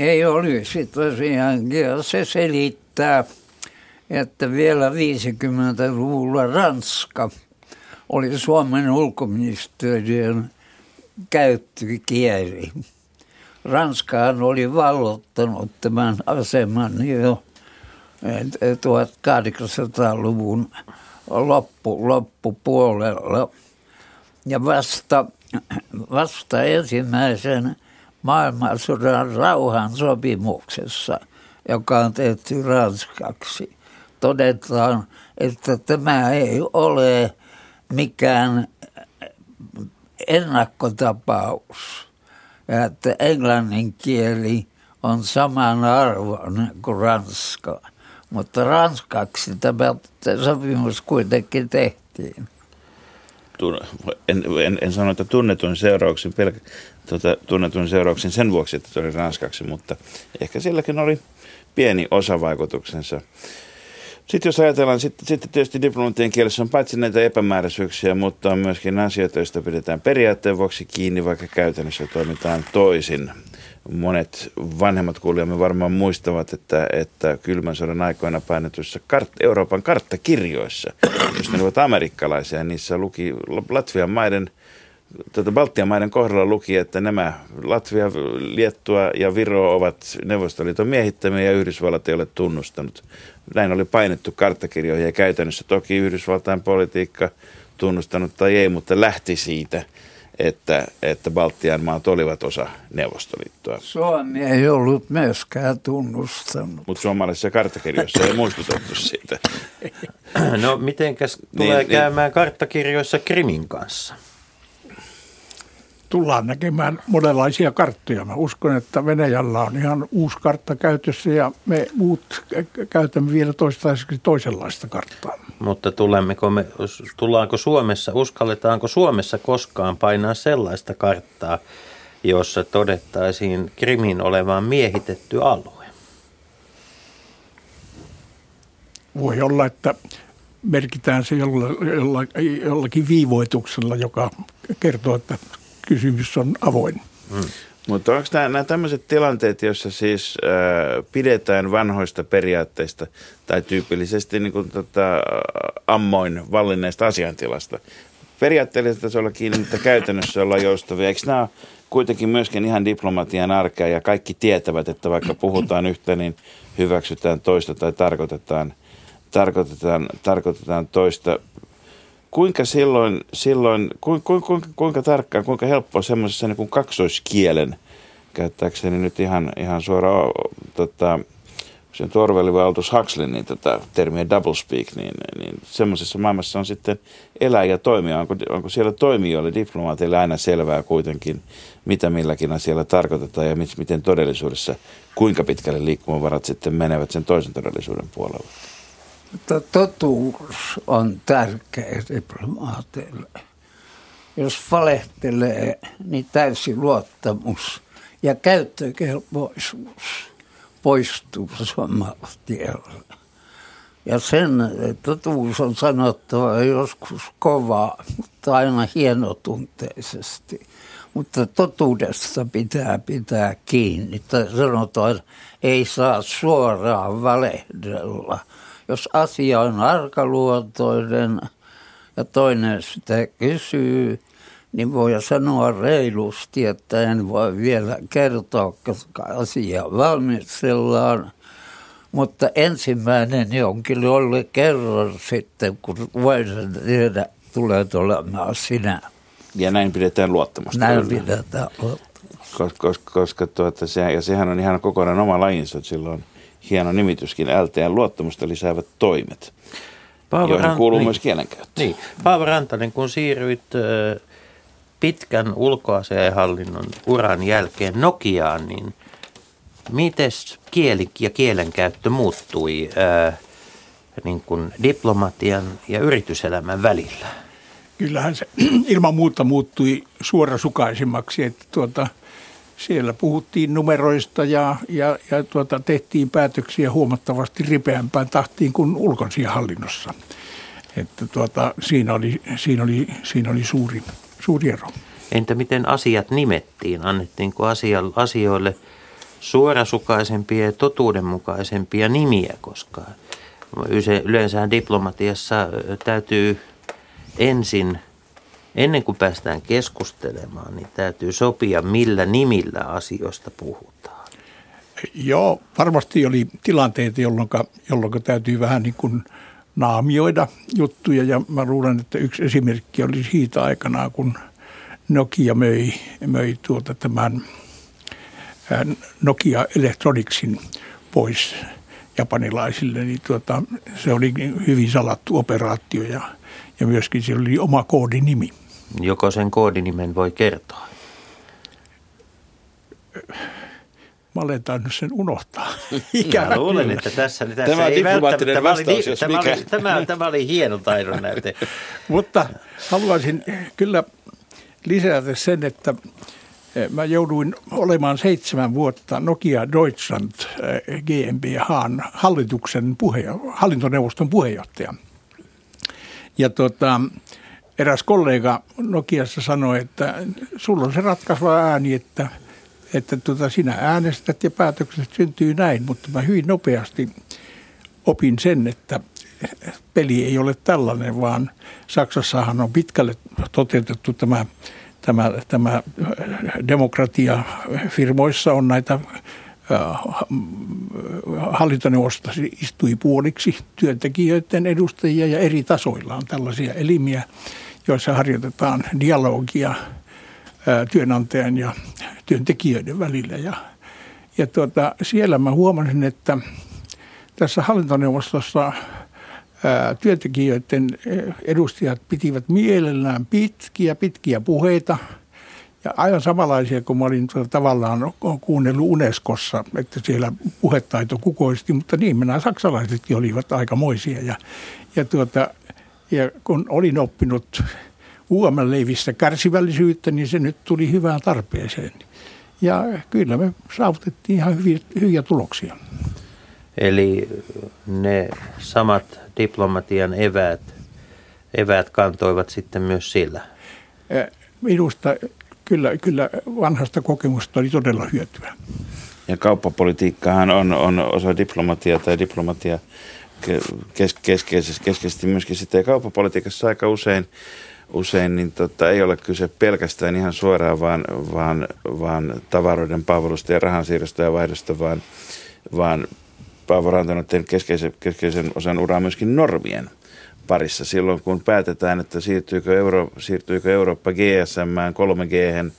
S6: Ei olisi tosiaankin. Ja se selittää, että vielä 50-luvulla Ranska oli Suomen ulkoministeriön käyttökieli. Ranskahan oli vallottanut tämän aseman jo 1800-luvun loppu, loppupuolella. Ja vasta, vasta ensimmäisen maailmansodan rauhan sopimuksessa, joka on tehty ranskaksi, todetaan, että tämä ei ole mikään ennakkotapaus. Ja että englannin kieli on saman arvon kuin ranska. Mutta ranskaksi tämä sopimus kuitenkin tehtiin.
S4: En, en, en sano, että tunnetun seurauksen, pelk, tuota, tunnetun seurauksen sen vuoksi, että se oli ranskaksi, mutta ehkä silläkin oli pieni osavaikutuksensa. Sitten jos ajatellaan, sitten, sitten tietysti diplomatian kielessä on paitsi näitä epämääräisyyksiä, mutta on myöskin asioita, joista pidetään periaatteen vuoksi kiinni, vaikka käytännössä toimitaan toisin. Monet vanhemmat kuulijamme varmaan muistavat, että, että kylmän sodan aikoina painetuissa kart, Euroopan karttakirjoissa, jos ne ovat amerikkalaisia, niissä luki Latvian maiden – tuota Baltian maiden kohdalla luki, että nämä Latvia, Liettua ja Viro ovat Neuvostoliiton miehittämiä ja Yhdysvallat ei ole tunnustanut. Näin oli painettu karttakirjoihin ja käytännössä toki Yhdysvaltain politiikka tunnustanut tai ei, mutta lähti siitä, että, että Baltian maat olivat osa Neuvostoliittoa.
S6: Suomi ei ollut myöskään tunnustanut.
S4: Mutta suomalaisissa karttakirjoissa ei muistutettu siitä.
S5: No mitenkäs tulee niin, niin. käymään niin, karttakirjoissa Krimin kanssa?
S7: Tullaan näkemään monenlaisia karttoja. Mä uskon, että Venäjällä on ihan uusi kartta käytössä ja me muut käytämme vielä toistaiseksi toisenlaista karttaa.
S5: Mutta tulemmeko me, tullaanko Suomessa, uskalletaanko Suomessa koskaan painaa sellaista karttaa, jossa todettaisiin Krimin olevan miehitetty alue?
S7: Voi olla, että merkitään se jollakin viivoituksella, joka kertoo, että kysymys on avoin. Hmm.
S4: Mutta onko nämä, nämä tämmöiset tilanteet, joissa siis äh, pidetään vanhoista periaatteista tai tyypillisesti niin kuin, tota, ammoin vallinneesta asiantilasta? Periaatteellisesti tasolla kiinni, mutta käytännössä ollaan joustavia. Eikö nämä kuitenkin myöskin ihan diplomatian arkea ja kaikki tietävät, että vaikka puhutaan yhtä, niin hyväksytään toista tai tarkoitetaan, tarkoitetaan, tarkoitetaan toista kuinka silloin, silloin kuinka, kuinka, kuinka tarkkaan, kuinka helppoa semmoisessa niin kuin kaksoiskielen, käyttääkseni nyt ihan, ihan suoraan tota, sen Torveli vai Aldous Huxley, niin tota, termiä double speak, niin, niin semmoisessa maailmassa on sitten elää ja toimia. Onko, onko siellä toimijoille, diplomaateille aina selvää kuitenkin, mitä milläkin asialla tarkoitetaan ja miten todellisuudessa, kuinka pitkälle liikkumavarat sitten menevät sen toisen todellisuuden puolella?
S6: Totuus on tärkeä diplomaateille. Jos valehtelee, niin täysi luottamus ja käyttökelpoisuus poistuu samalla tiellä. Ja sen totuus on sanottava joskus kovaa, mutta aina hienotunteisesti. Mutta totuudesta pitää pitää kiinni. Tai sanotaan, ei saa suoraan valehdella – jos asia on arkaluontoinen ja toinen sitä kysyy, niin voi sanoa reilusti, että en voi vielä kertoa, koska asia valmistellaan. Mutta ensimmäinen jonkin jolle kerron sitten, kun voin tiedä, tulee olemaan sinä.
S4: Ja näin pidetään luottamusta.
S6: Näin pidetään luottamusta.
S4: Koska, koska, koska tuota, se, ja sehän on ihan kokonaan oma lajinsa, silloin hieno nimityskin, LTN luottamusta lisäävät toimet.
S5: Paavo
S4: joihin
S5: Ran-
S4: kuuluu
S5: niin.
S4: myös kielenkäyttö.
S5: Niin. Paavo Rantanen, kun siirryit pitkän ulkoasiainhallinnon uran jälkeen Nokiaan, niin miten kieli ja kielenkäyttö muuttui ö, niin kuin diplomatian ja yrityselämän välillä?
S7: Kyllähän se ilman muuta muuttui suorasukaisemmaksi, että tuota, siellä puhuttiin numeroista ja, ja, ja tuota, tehtiin päätöksiä huomattavasti ripeämpään tahtiin kuin ulkoasiahallinnossa. Että tuota, siinä, oli, siinä, oli, siinä oli suuri, suuri ero.
S5: Entä miten asiat nimettiin? Annettiinko asioille suorasukaisempia ja totuudenmukaisempia nimiä, koska yleensä diplomatiassa täytyy ensin, ennen kuin päästään keskustelemaan, niin täytyy sopia, millä nimillä asioista puhutaan.
S7: Joo, varmasti oli tilanteita, jolloin, jolloin täytyy vähän niin kuin naamioida juttuja. Ja mä luulen, että yksi esimerkki oli siitä aikanaan, kun Nokia möi, möi tuota tämän ää, Nokia Electronicsin pois japanilaisille. Niin tuota, se oli hyvin salattu operaatio ja, ja myöskin siellä oli oma koodinimi.
S5: Joko sen koodinimen voi kertoa?
S7: Mä olen tainnut sen unohtaa.
S5: Mä luulen, että tässä, tässä
S4: Tämä
S5: ei
S4: diplomaattinen
S5: välttämättä- tämä oli-
S4: vastaus, jos
S5: tämä,
S4: mikä.
S5: oli, tämä, tämä oli hieno taidon näyte.
S7: Mutta haluaisin kyllä lisätä sen, että eh, mä jouduin olemaan seitsemän vuotta Nokia Deutschland eh, GmbHn hallituksen puheenjo- hallintoneuvoston puheenjohtaja. Ja tota, eräs kollega Nokiassa sanoi, että sulla on se ratkaiseva ääni, että, että tota, sinä äänestät ja päätökset syntyy näin, mutta mä hyvin nopeasti opin sen, että peli ei ole tällainen, vaan Saksassahan on pitkälle toteutettu tämä, tämä, tämä demokratia. Firmoissa on näitä hallintoneuvostossa istui puoliksi työntekijöiden edustajia ja eri tasoilla on tällaisia elimiä, joissa harjoitetaan dialogia työnantajan ja työntekijöiden välillä. Ja, ja tuota, siellä mä huomasin, että tässä hallintoneuvostossa työntekijöiden edustajat pitivät mielellään pitkiä, pitkiä puheita. Ja aivan samanlaisia kuin mä olin tavallaan kuunnellut Unescossa, että siellä puhetaito kukoisti, mutta niin nämä saksalaisetkin olivat aikamoisia. Ja, ja, tuota, ja kun olin oppinut UML-leivissä kärsivällisyyttä, niin se nyt tuli hyvään tarpeeseen. Ja kyllä me saavutettiin ihan hyviä, hyviä tuloksia.
S5: Eli ne samat diplomatian eväät, eväät kantoivat sitten myös sillä.
S7: Minusta kyllä, kyllä vanhasta kokemusta oli todella hyötyä.
S4: Ja kauppapolitiikkahan on, on osa diplomatiaa tai diplomatia kes, keskeisesti, keskeisesti myöskin sitten. Ja kauppapolitiikassa aika usein, usein niin tota, ei ole kyse pelkästään ihan suoraan, vaan, vaan, vaan tavaroiden, palvelusta ja rahansiirrosta ja vaihdosta, vaan, vaan Paavo Rantanen on keskeisen, keskeisen osan uraa myöskin normien parissa. Silloin kun päätetään, että siirtyykö, Euro, siirtyykö Eurooppa GSM, 3G,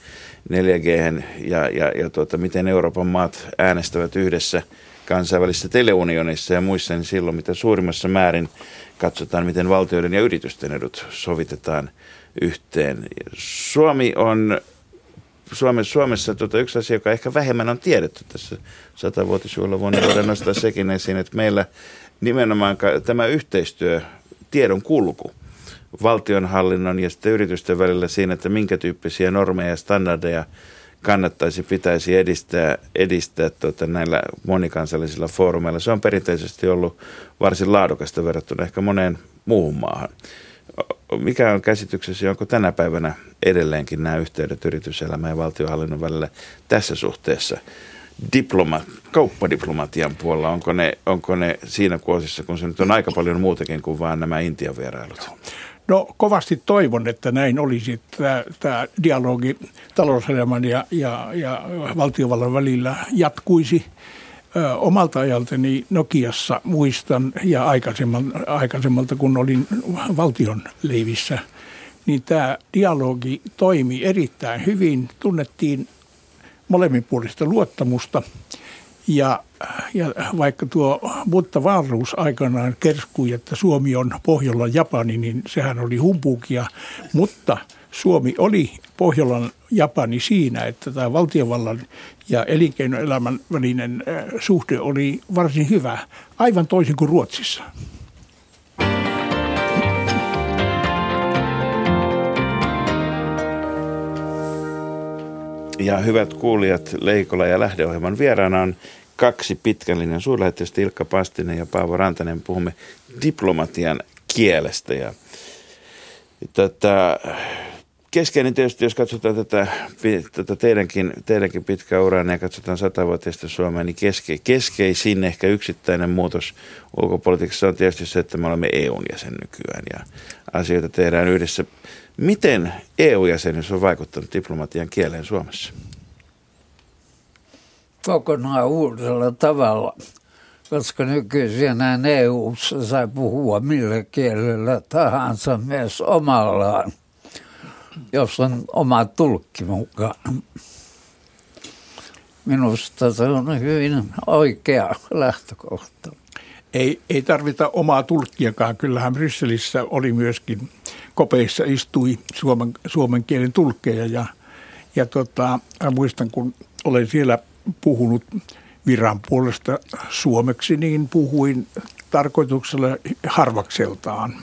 S4: 4G ja, ja, ja tuota, miten Euroopan maat äänestävät yhdessä kansainvälisissä teleunionissa ja muissa, niin silloin mitä suurimmassa määrin katsotaan, miten valtioiden ja yritysten edut sovitetaan yhteen. Suomi on Suomessa, Suomessa tuota, yksi asia, joka ehkä vähemmän on tiedetty tässä satavuotisjuhlavuonna, voidaan nostaa sekin esiin, että meillä nimenomaan tämä yhteistyö, tiedon kulku valtionhallinnon ja sitten yritysten välillä siinä, että minkä tyyppisiä normeja ja standardeja kannattaisi, pitäisi edistää, edistää tuota, näillä monikansallisilla foorumeilla. Se on perinteisesti ollut varsin laadukasta verrattuna ehkä moneen muuhun maahan. Mikä on käsityksesi, onko tänä päivänä edelleenkin nämä yhteydet yrityselämän ja valtionhallinnon välillä tässä suhteessa? Diploma, kauppadiplomatian puolella, onko ne, onko ne siinä kuosissa, kun se nyt on aika paljon muutakin kuin vain nämä Intian vierailut?
S7: No kovasti toivon, että näin olisi, että tämä dialogi talouselämän ja, ja, ja valtiovallan välillä jatkuisi. Ö, omalta ajaltani Nokiassa muistan ja aikaisemmalta kun olin valtion leivissä, niin tämä dialogi toimi erittäin hyvin. Tunnettiin molemminpuolista luottamusta Ja, ja vaikka tuo Mutta Wahlroos aikanaan kerskui, että Suomi on Pohjolan Japani, niin sehän oli humpuukia. Mutta Suomi oli Pohjolan Japani siinä, että tämä valtiovallan ja elinkeinoelämän välinen suhde oli varsin hyvä, aivan toisin kuin Ruotsissa.
S4: Ja hyvät kuulijat, Leikola ja lähdeohjelman vieraana on kaksi pitkän linjan suurlähettilästä Ilkka Pastinen ja Paavo Rantanen. Puhumme diplomatian kielestä ja tätä, keskeinen tietysti, jos katsotaan tätä, tätä teidänkin, teidänkin pitkää uraa ja katsotaan satavuotiaista Suomea, niin keske, keskeisin ehkä yksittäinen muutos ulkopolitiikassa on tietysti se, että me olemme EUn jäsen nykyään ja asioita tehdään yhdessä. Miten EU-jäsenyys on vaikuttanut diplomatian kieleen Suomessa?
S6: Kokonaan uudella tavalla, koska nykyisin näin EU-ssa sai puhua millä kielellä tahansa myös omallaan, jos on oma tulkki mukaan. Minusta se on hyvin oikea lähtökohta.
S7: Ei, ei tarvita omaa tulkkiakaan. Kyllähän Brysselissä oli myöskin kopeissa istui suomen, suomen kielen tulkkeja ja, ja tota, muistan, kun olen siellä puhunut viran puolesta suomeksi, niin puhuin tarkoituksella harvakseltaan.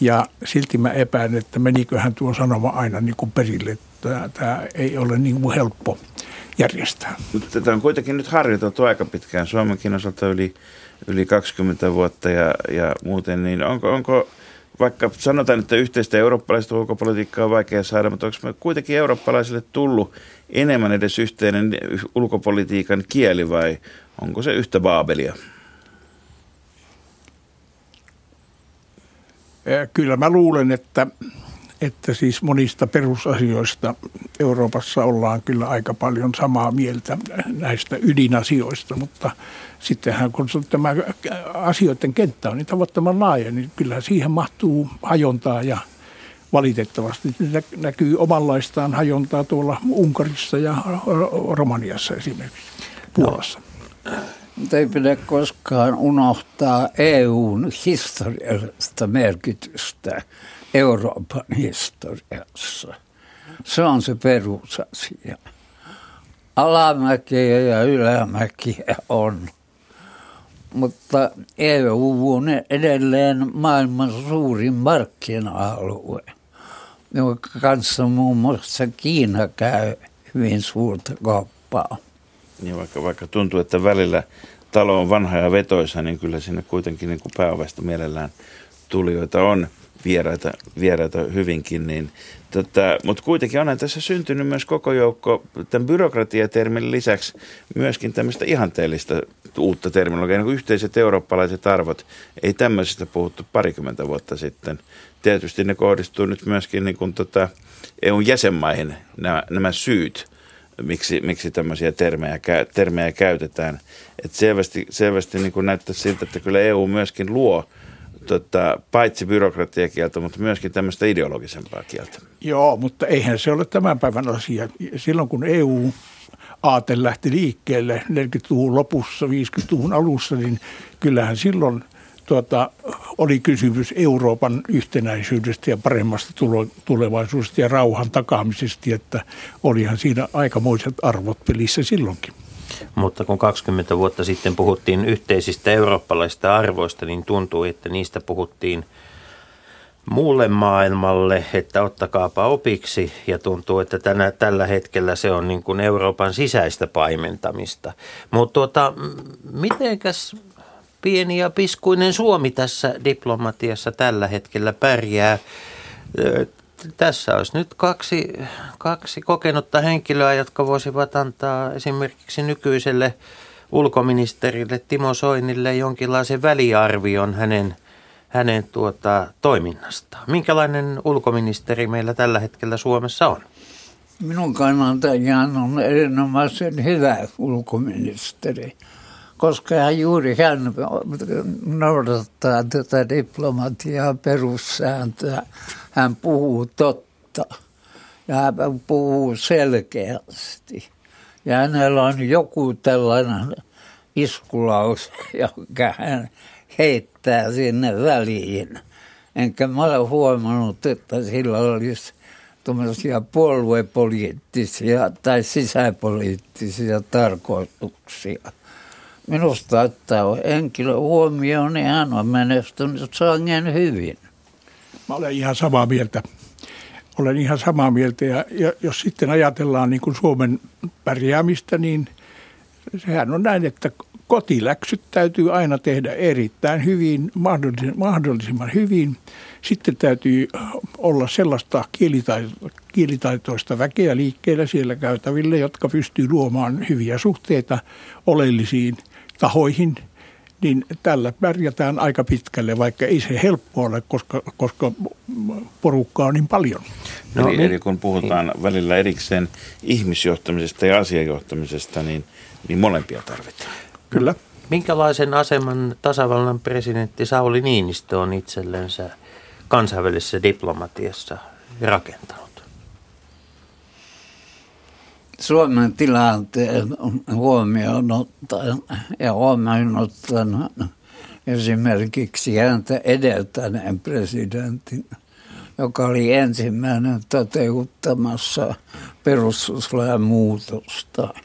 S7: Ja silti mä epään, että meniköhän tuo sanoma aina niin kuin perille. Tämä ei ole niin kuin helppo järjestää.
S4: Mutta tätä on kuitenkin nyt harjoiteltu aika pitkään Suomenkin osalta yli, yli 20 vuotta ja, ja muuten. Niin onko, onko vaikka sanotaan, että yhteistä eurooppalaista ulkopolitiikkaa on vaikea saada, mutta onko me kuitenkin eurooppalaisille tullut enemmän edes yhteinen ulkopolitiikan kieli vai onko se yhtä baabelia?
S7: Kyllä mä luulen, että, että siis monista perusasioista Euroopassa ollaan kyllä aika paljon samaa mieltä näistä ydinasioista, mutta sittenhän kun tämä asioiden kenttä on niin tavattoman laaja, niin kyllä siihen mahtuu hajontaa ja valitettavasti näkyy omanlaistaan hajontaa tuolla Unkarissa ja Romaniassa esimerkiksi, Puolassa.
S6: No. Mutta ei pidä koskaan unohtaa EUn historiallista merkitystä Euroopan historiassa. Se on se perusasia. Alamäkiä ja ylämäkiä on mutta EU on edelleen maailman suurin markkina-alue, jonka kanssa muun muassa Kiina käy hyvin suurta kauppaa.
S4: Niin vaikka, vaikka tuntuu, että välillä talo on vanha ja vetoisa, niin kyllä sinne kuitenkin niin kuin pääovesta mielellään tulijoita on vieraita, vieraita hyvinkin, niin Tota, Mutta kuitenkin on tässä syntynyt myös koko joukko tämän byrokratiatermin lisäksi myöskin tämmöistä ihanteellista uutta terminologiaa, niin kuin yhteiset eurooppalaiset arvot. Ei tämmöisestä puhuttu parikymmentä vuotta sitten. Tietysti ne kohdistuu nyt myöskin niin kuin tota EUn jäsenmaihin nämä, nämä syyt, miksi, miksi tämmöisiä termejä, termejä käytetään. Et selvästi selvästi niin kuin näyttää siltä, että kyllä EU myöskin luo – tota, paitsi byrokratiakieltä, mutta myöskin tämmöistä ideologisempaa kieltä.
S7: Joo, mutta eihän se ole tämän päivän asia. Silloin kun EU aate lähti liikkeelle 40-luvun lopussa, 50-luvun alussa, niin kyllähän silloin tuota, oli kysymys Euroopan yhtenäisyydestä ja paremmasta tulevaisuudesta ja rauhan takaamisesta, että olihan siinä aikamoiset arvot pelissä silloinkin.
S5: Mutta kun 20 vuotta sitten puhuttiin yhteisistä eurooppalaisista arvoista, niin tuntuu, että niistä puhuttiin muulle maailmalle, että ottakaapa opiksi ja tuntuu, että tänä, tällä hetkellä se on niin kuin Euroopan sisäistä paimentamista. Mutta tuota, mitenkäs pieni ja piskuinen Suomi tässä diplomatiassa tällä hetkellä pärjää? Tässä olisi nyt kaksi, kaksi kokenutta henkilöä, jotka voisivat antaa esimerkiksi nykyiselle ulkoministerille Timo Soinille jonkinlaisen väliarvion hänen, hänen tuota, toiminnastaan. Minkälainen ulkoministeri meillä tällä hetkellä Suomessa on?
S6: Minun kannaltani on erinomaisen hyvä ulkoministeri koska hän juuri hän noudattaa tätä diplomatiaa perussääntöä. Hän puhuu totta ja hän puhuu selkeästi. Ja hänellä on joku tällainen iskulaus, joka hän heittää sinne väliin. Enkä mä ole huomannut, että sillä olisi tuommoisia puoluepoliittisia tai sisäpoliittisia tarkoituksia. Minusta, että henkilö huomioon, niin hän on menestynyt sangen hyvin.
S7: Mä olen ihan samaa mieltä. Olen ihan samaa mieltä ja, jos sitten ajatellaan niin kuin Suomen pärjäämistä, niin sehän on näin, että kotiläksyt täytyy aina tehdä erittäin hyvin, mahdollisimman, mahdollisimman hyvin. Sitten täytyy olla sellaista kielitaitoista väkeä liikkeellä siellä käytäville, jotka pystyy luomaan hyviä suhteita oleellisiin tahoihin, niin tällä pärjätään aika pitkälle, vaikka ei se helppoa ole, koska, koska porukkaa on niin paljon.
S4: No, eli, eli kun puhutaan niin. välillä erikseen ihmisjohtamisesta ja asiajohtamisesta, niin, niin molempia tarvitaan.
S7: Kyllä.
S5: Minkälaisen aseman tasavallan presidentti Sauli Niinistö on itsellensä kansainvälisessä diplomatiassa rakentanut?
S6: Suomen tilanteen huomioon ottaen ja huomioon ottaen esimerkiksi häntä edeltäneen presidentin, joka oli ensimmäinen toteuttamassa perustuslain muutosta –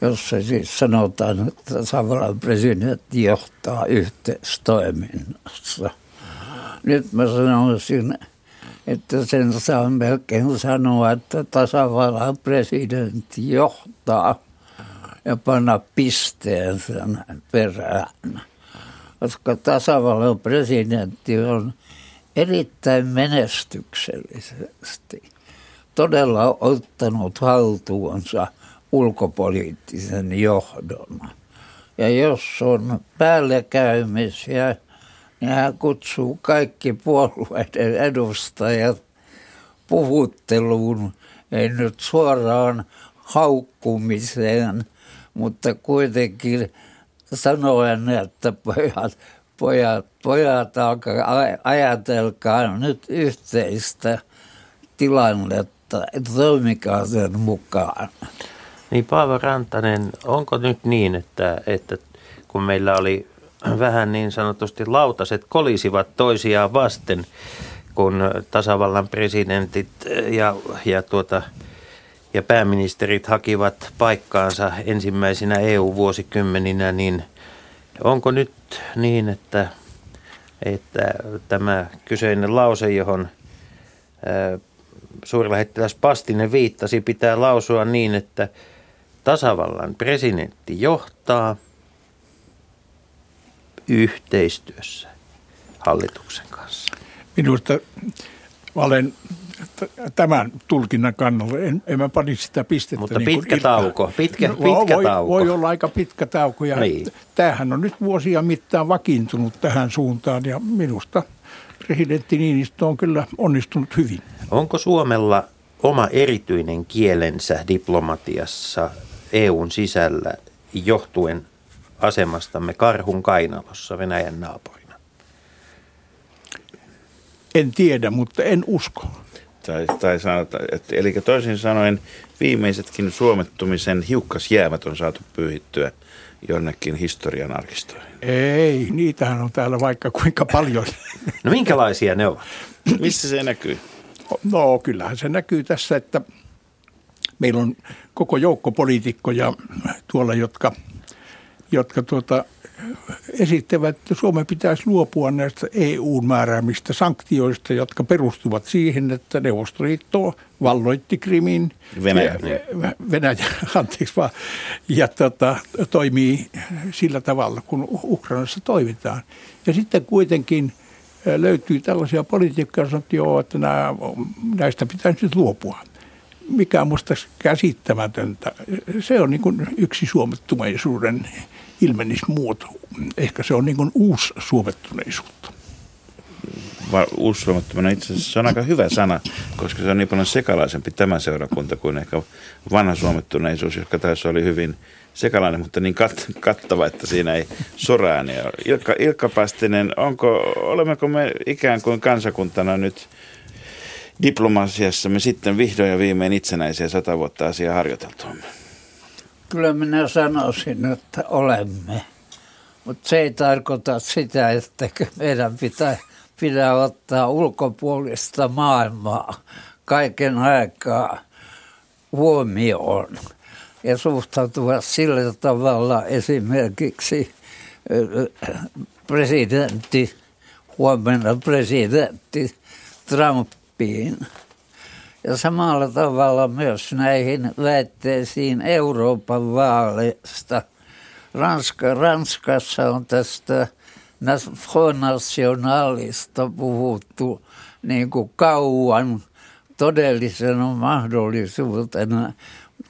S6: jossa siis sanotaan, että tasavallan presidentti johtaa yhteistoiminnassa. Nyt mä sanoisin, että sen saa melkein sanoa, että tasavallan presidentti johtaa ja panna pisteen sen perään. Koska tasavallan presidentti on erittäin menestyksellisesti todella ottanut haltuunsa – ulkopoliittisen johdon. Ja jos on päällekäymisiä, niin hän kutsuu kaikki puolueiden edustajat puhutteluun, ei nyt suoraan haukkumiseen, mutta kuitenkin sanoen, että pojat, pojat, pojat ajatelkaa nyt yhteistä tilannetta, toimikaa sen mukaan.
S5: Niin Paavo Rantanen, onko nyt niin, että, että kun meillä oli vähän niin sanotusti lautaset kolisivat toisiaan vasten, kun tasavallan presidentit ja, ja, tuota, ja pääministerit hakivat paikkaansa ensimmäisinä EU-vuosikymmeninä, niin onko nyt niin, että, että tämä kyseinen lause, johon suurlähettiläs Pastinen viittasi, pitää lausua niin, että – tasavallan presidentti johtaa yhteistyössä hallituksen kanssa.
S7: Minusta olen tämän tulkinnan kannalla. En, en mä pani sitä pistettä.
S5: Mutta niin pitkä tauko. Pitkä, no,
S7: pitkä
S5: voi,
S7: tauko. Voi olla aika pitkä tauko. Ja niin. Tämähän on nyt vuosia mittaan vakiintunut tähän suuntaan ja minusta presidentti Niinistö on kyllä onnistunut hyvin.
S5: Onko Suomella oma erityinen kielensä diplomatiassa EUn sisällä johtuen asemastamme karhun kainalossa Venäjän naapurina?
S7: En tiedä, mutta en usko.
S4: Tai, tai sanota, että, eli toisin sanoen viimeisetkin suomettumisen hiukkasjäämät on saatu pyyhittyä jonnekin historian arkistoihin.
S7: Ei, niitähän on täällä vaikka kuinka paljon.
S5: No minkälaisia ne ovat?
S4: Missä se näkyy?
S7: No kyllähän se näkyy tässä, että meillä on koko joukko poliitikkoja tuolla, jotka, jotka tuota, esittävät, että Suomen pitäisi luopua näistä EU-määräämistä sanktioista, jotka perustuvat siihen, että Neuvostoliitto valloitti Krimin.
S4: Venäjä.
S7: Ja, Venäjä, anteeksi vaan. Ja tota, toimii sillä tavalla, kun Ukrainassa toimitaan. Ja sitten kuitenkin löytyy tällaisia poliitikkoja, jotka että nämä, näistä pitäisi nyt luopua mikä on minusta käsittämätöntä. Se on niin kuin yksi suomettuneisuuden ilmenismuoto. Ehkä se on niin kuin uusi suomettuneisuutta.
S4: Uusi suomettuminen itse asiassa se on aika hyvä sana, koska se on niin paljon sekalaisempi tämä seurakunta kuin ehkä vanha suomettuneisuus, joka tässä oli hyvin sekalainen, mutta niin kat, kattava, että siinä ei sorääniä Ilkka, Ilkka Pastinen, onko, olemmeko me ikään kuin kansakuntana nyt – diplomasiassa me sitten vihdoin ja viimein itsenäisiä sata vuotta asiaa harjoiteltuamme?
S6: Kyllä minä sanoisin, että olemme. Mutta se ei tarkoita sitä, että meidän pitää, pitää ottaa ulkopuolista maailmaa kaiken aikaa huomioon ja suhtautua sillä tavalla esimerkiksi presidentti, huomenna presidentti Trumpiin. Ja samalla tavalla myös näihin väitteisiin Euroopan vaaleista. Ranska, Ranskassa on tästä Nationalista puhuttu niin kuin kauan todellisena mahdollisuutena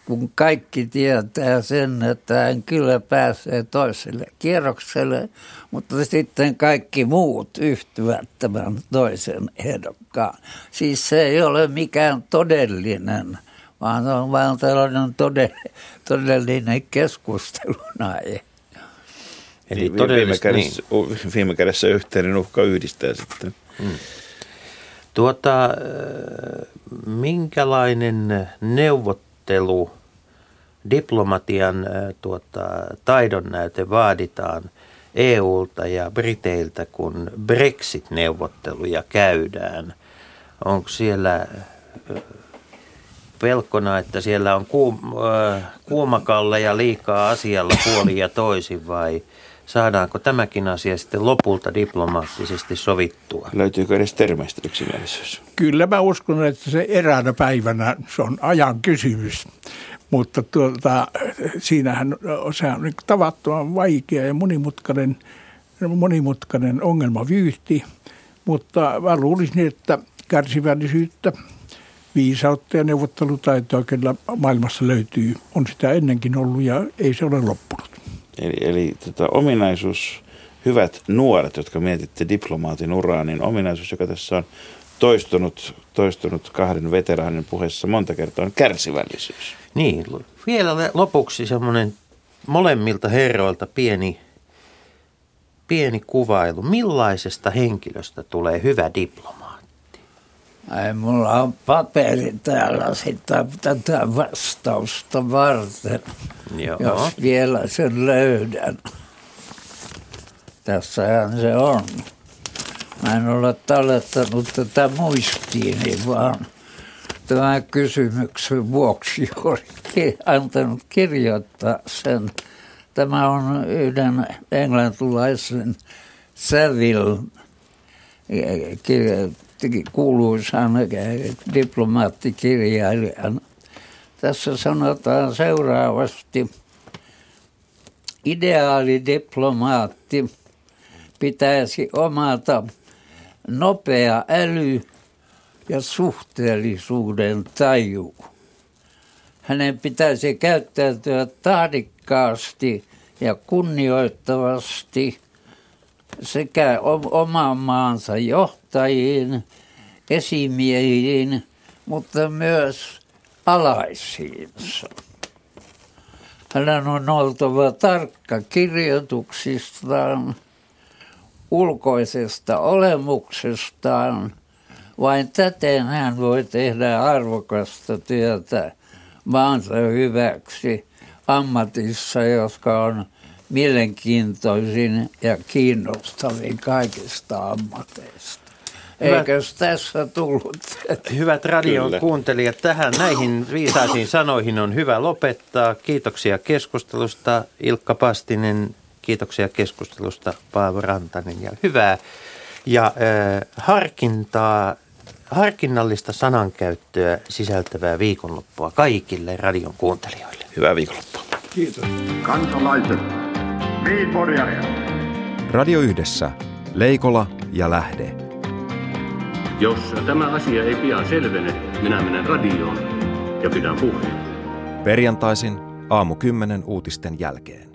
S6: kun kaikki tietää sen, että hän kyllä pääsee toiselle kierrokselle, mutta sitten kaikki muut yhtyvät tämän toisen ehdokkaan. Siis se ei ole mikään todellinen, vaan on vain tällainen todellinen keskustelun aihe.
S4: Eli niin, viime, kädessä, niin. viime kädessä yhteinen uhka yhdistää sitten. Hmm.
S5: Tuota, minkälainen neuvot neuvottelu, diplomatian tuota, taidon näyte vaaditaan EUlta ja Briteiltä, kun Brexit-neuvotteluja käydään. Onko siellä pelkona, että siellä on kuum, kuumakalle ja liikaa asialla puoli ja toisin vai saadaanko tämäkin asia sitten lopulta diplomaattisesti sovittua?
S4: Löytyykö edes termeistä yksimielisyys?
S7: Kyllä mä uskon, että se eräänä päivänä se on ajan kysymys. Mutta tuota, siinähän se on niin tavattoman vaikea ja monimutkainen, monimutkainen vyyhti. Mutta mä luulisin, että kärsivällisyyttä, viisautta ja neuvottelutaitoa kyllä maailmassa löytyy. On sitä ennenkin ollut ja ei se ole loppunut.
S4: Eli, eli tota, ominaisuus, hyvät nuoret, jotka mietitte diplomaatin uraa, niin ominaisuus, joka tässä on toistunut, toistunut kahden veteraanin puheessa monta kertaa, on kärsivällisyys.
S5: Niin, vielä lopuksi semmoinen molemmilta herroilta pieni, pieni kuvailu. Millaisesta henkilöstä tulee hyvä diplomaatti?
S6: Ai, mulla on paperi täällä sitä, tätä vastausta varten. Joo. Jos vielä sen löydän. Tässähän se on. Mä en ole tallettanut tätä muistiini, vaan tämän kysymyksen vuoksi olen antanut kirjoittaa sen. Tämä on yhden englantilaisen Saville kuuluisan diplomaattikirjailijan tässä sanotaan seuraavasti. Ideaalidiplomaatti pitäisi omata nopea äly ja suhteellisuuden taju. Hänen pitäisi käyttäytyä tahdikkaasti ja kunnioittavasti sekä oman maansa johtajiin, esimiehiin, mutta myös alaisiinsa. Hänen on oltava tarkka kirjoituksistaan, ulkoisesta olemuksestaan. Vain täten hän voi tehdä arvokasta työtä maansa hyväksi ammatissa, jotka on mielenkiintoisin ja kiinnostavin kaikista ammateista. Eikös tässä tullut?
S5: Hyvät radion Kyllä. kuuntelijat, tähän näihin viisaisiin sanoihin on hyvä lopettaa. Kiitoksia keskustelusta Ilkka Pastinen, kiitoksia keskustelusta Paavo Rantanen ja hyvää ja äh, harkintaa, harkinnallista sanankäyttöä sisältävää viikonloppua kaikille radion kuuntelijoille.
S4: Hyvää viikonloppua.
S7: Kiitos.
S1: Kansalaiset,
S2: Radio Yhdessä, Leikola ja Lähde.
S3: Jos tämä asia ei pian selvene, minä menen radioon ja pidän puheen.
S2: Perjantaisin aamu 10 uutisten jälkeen.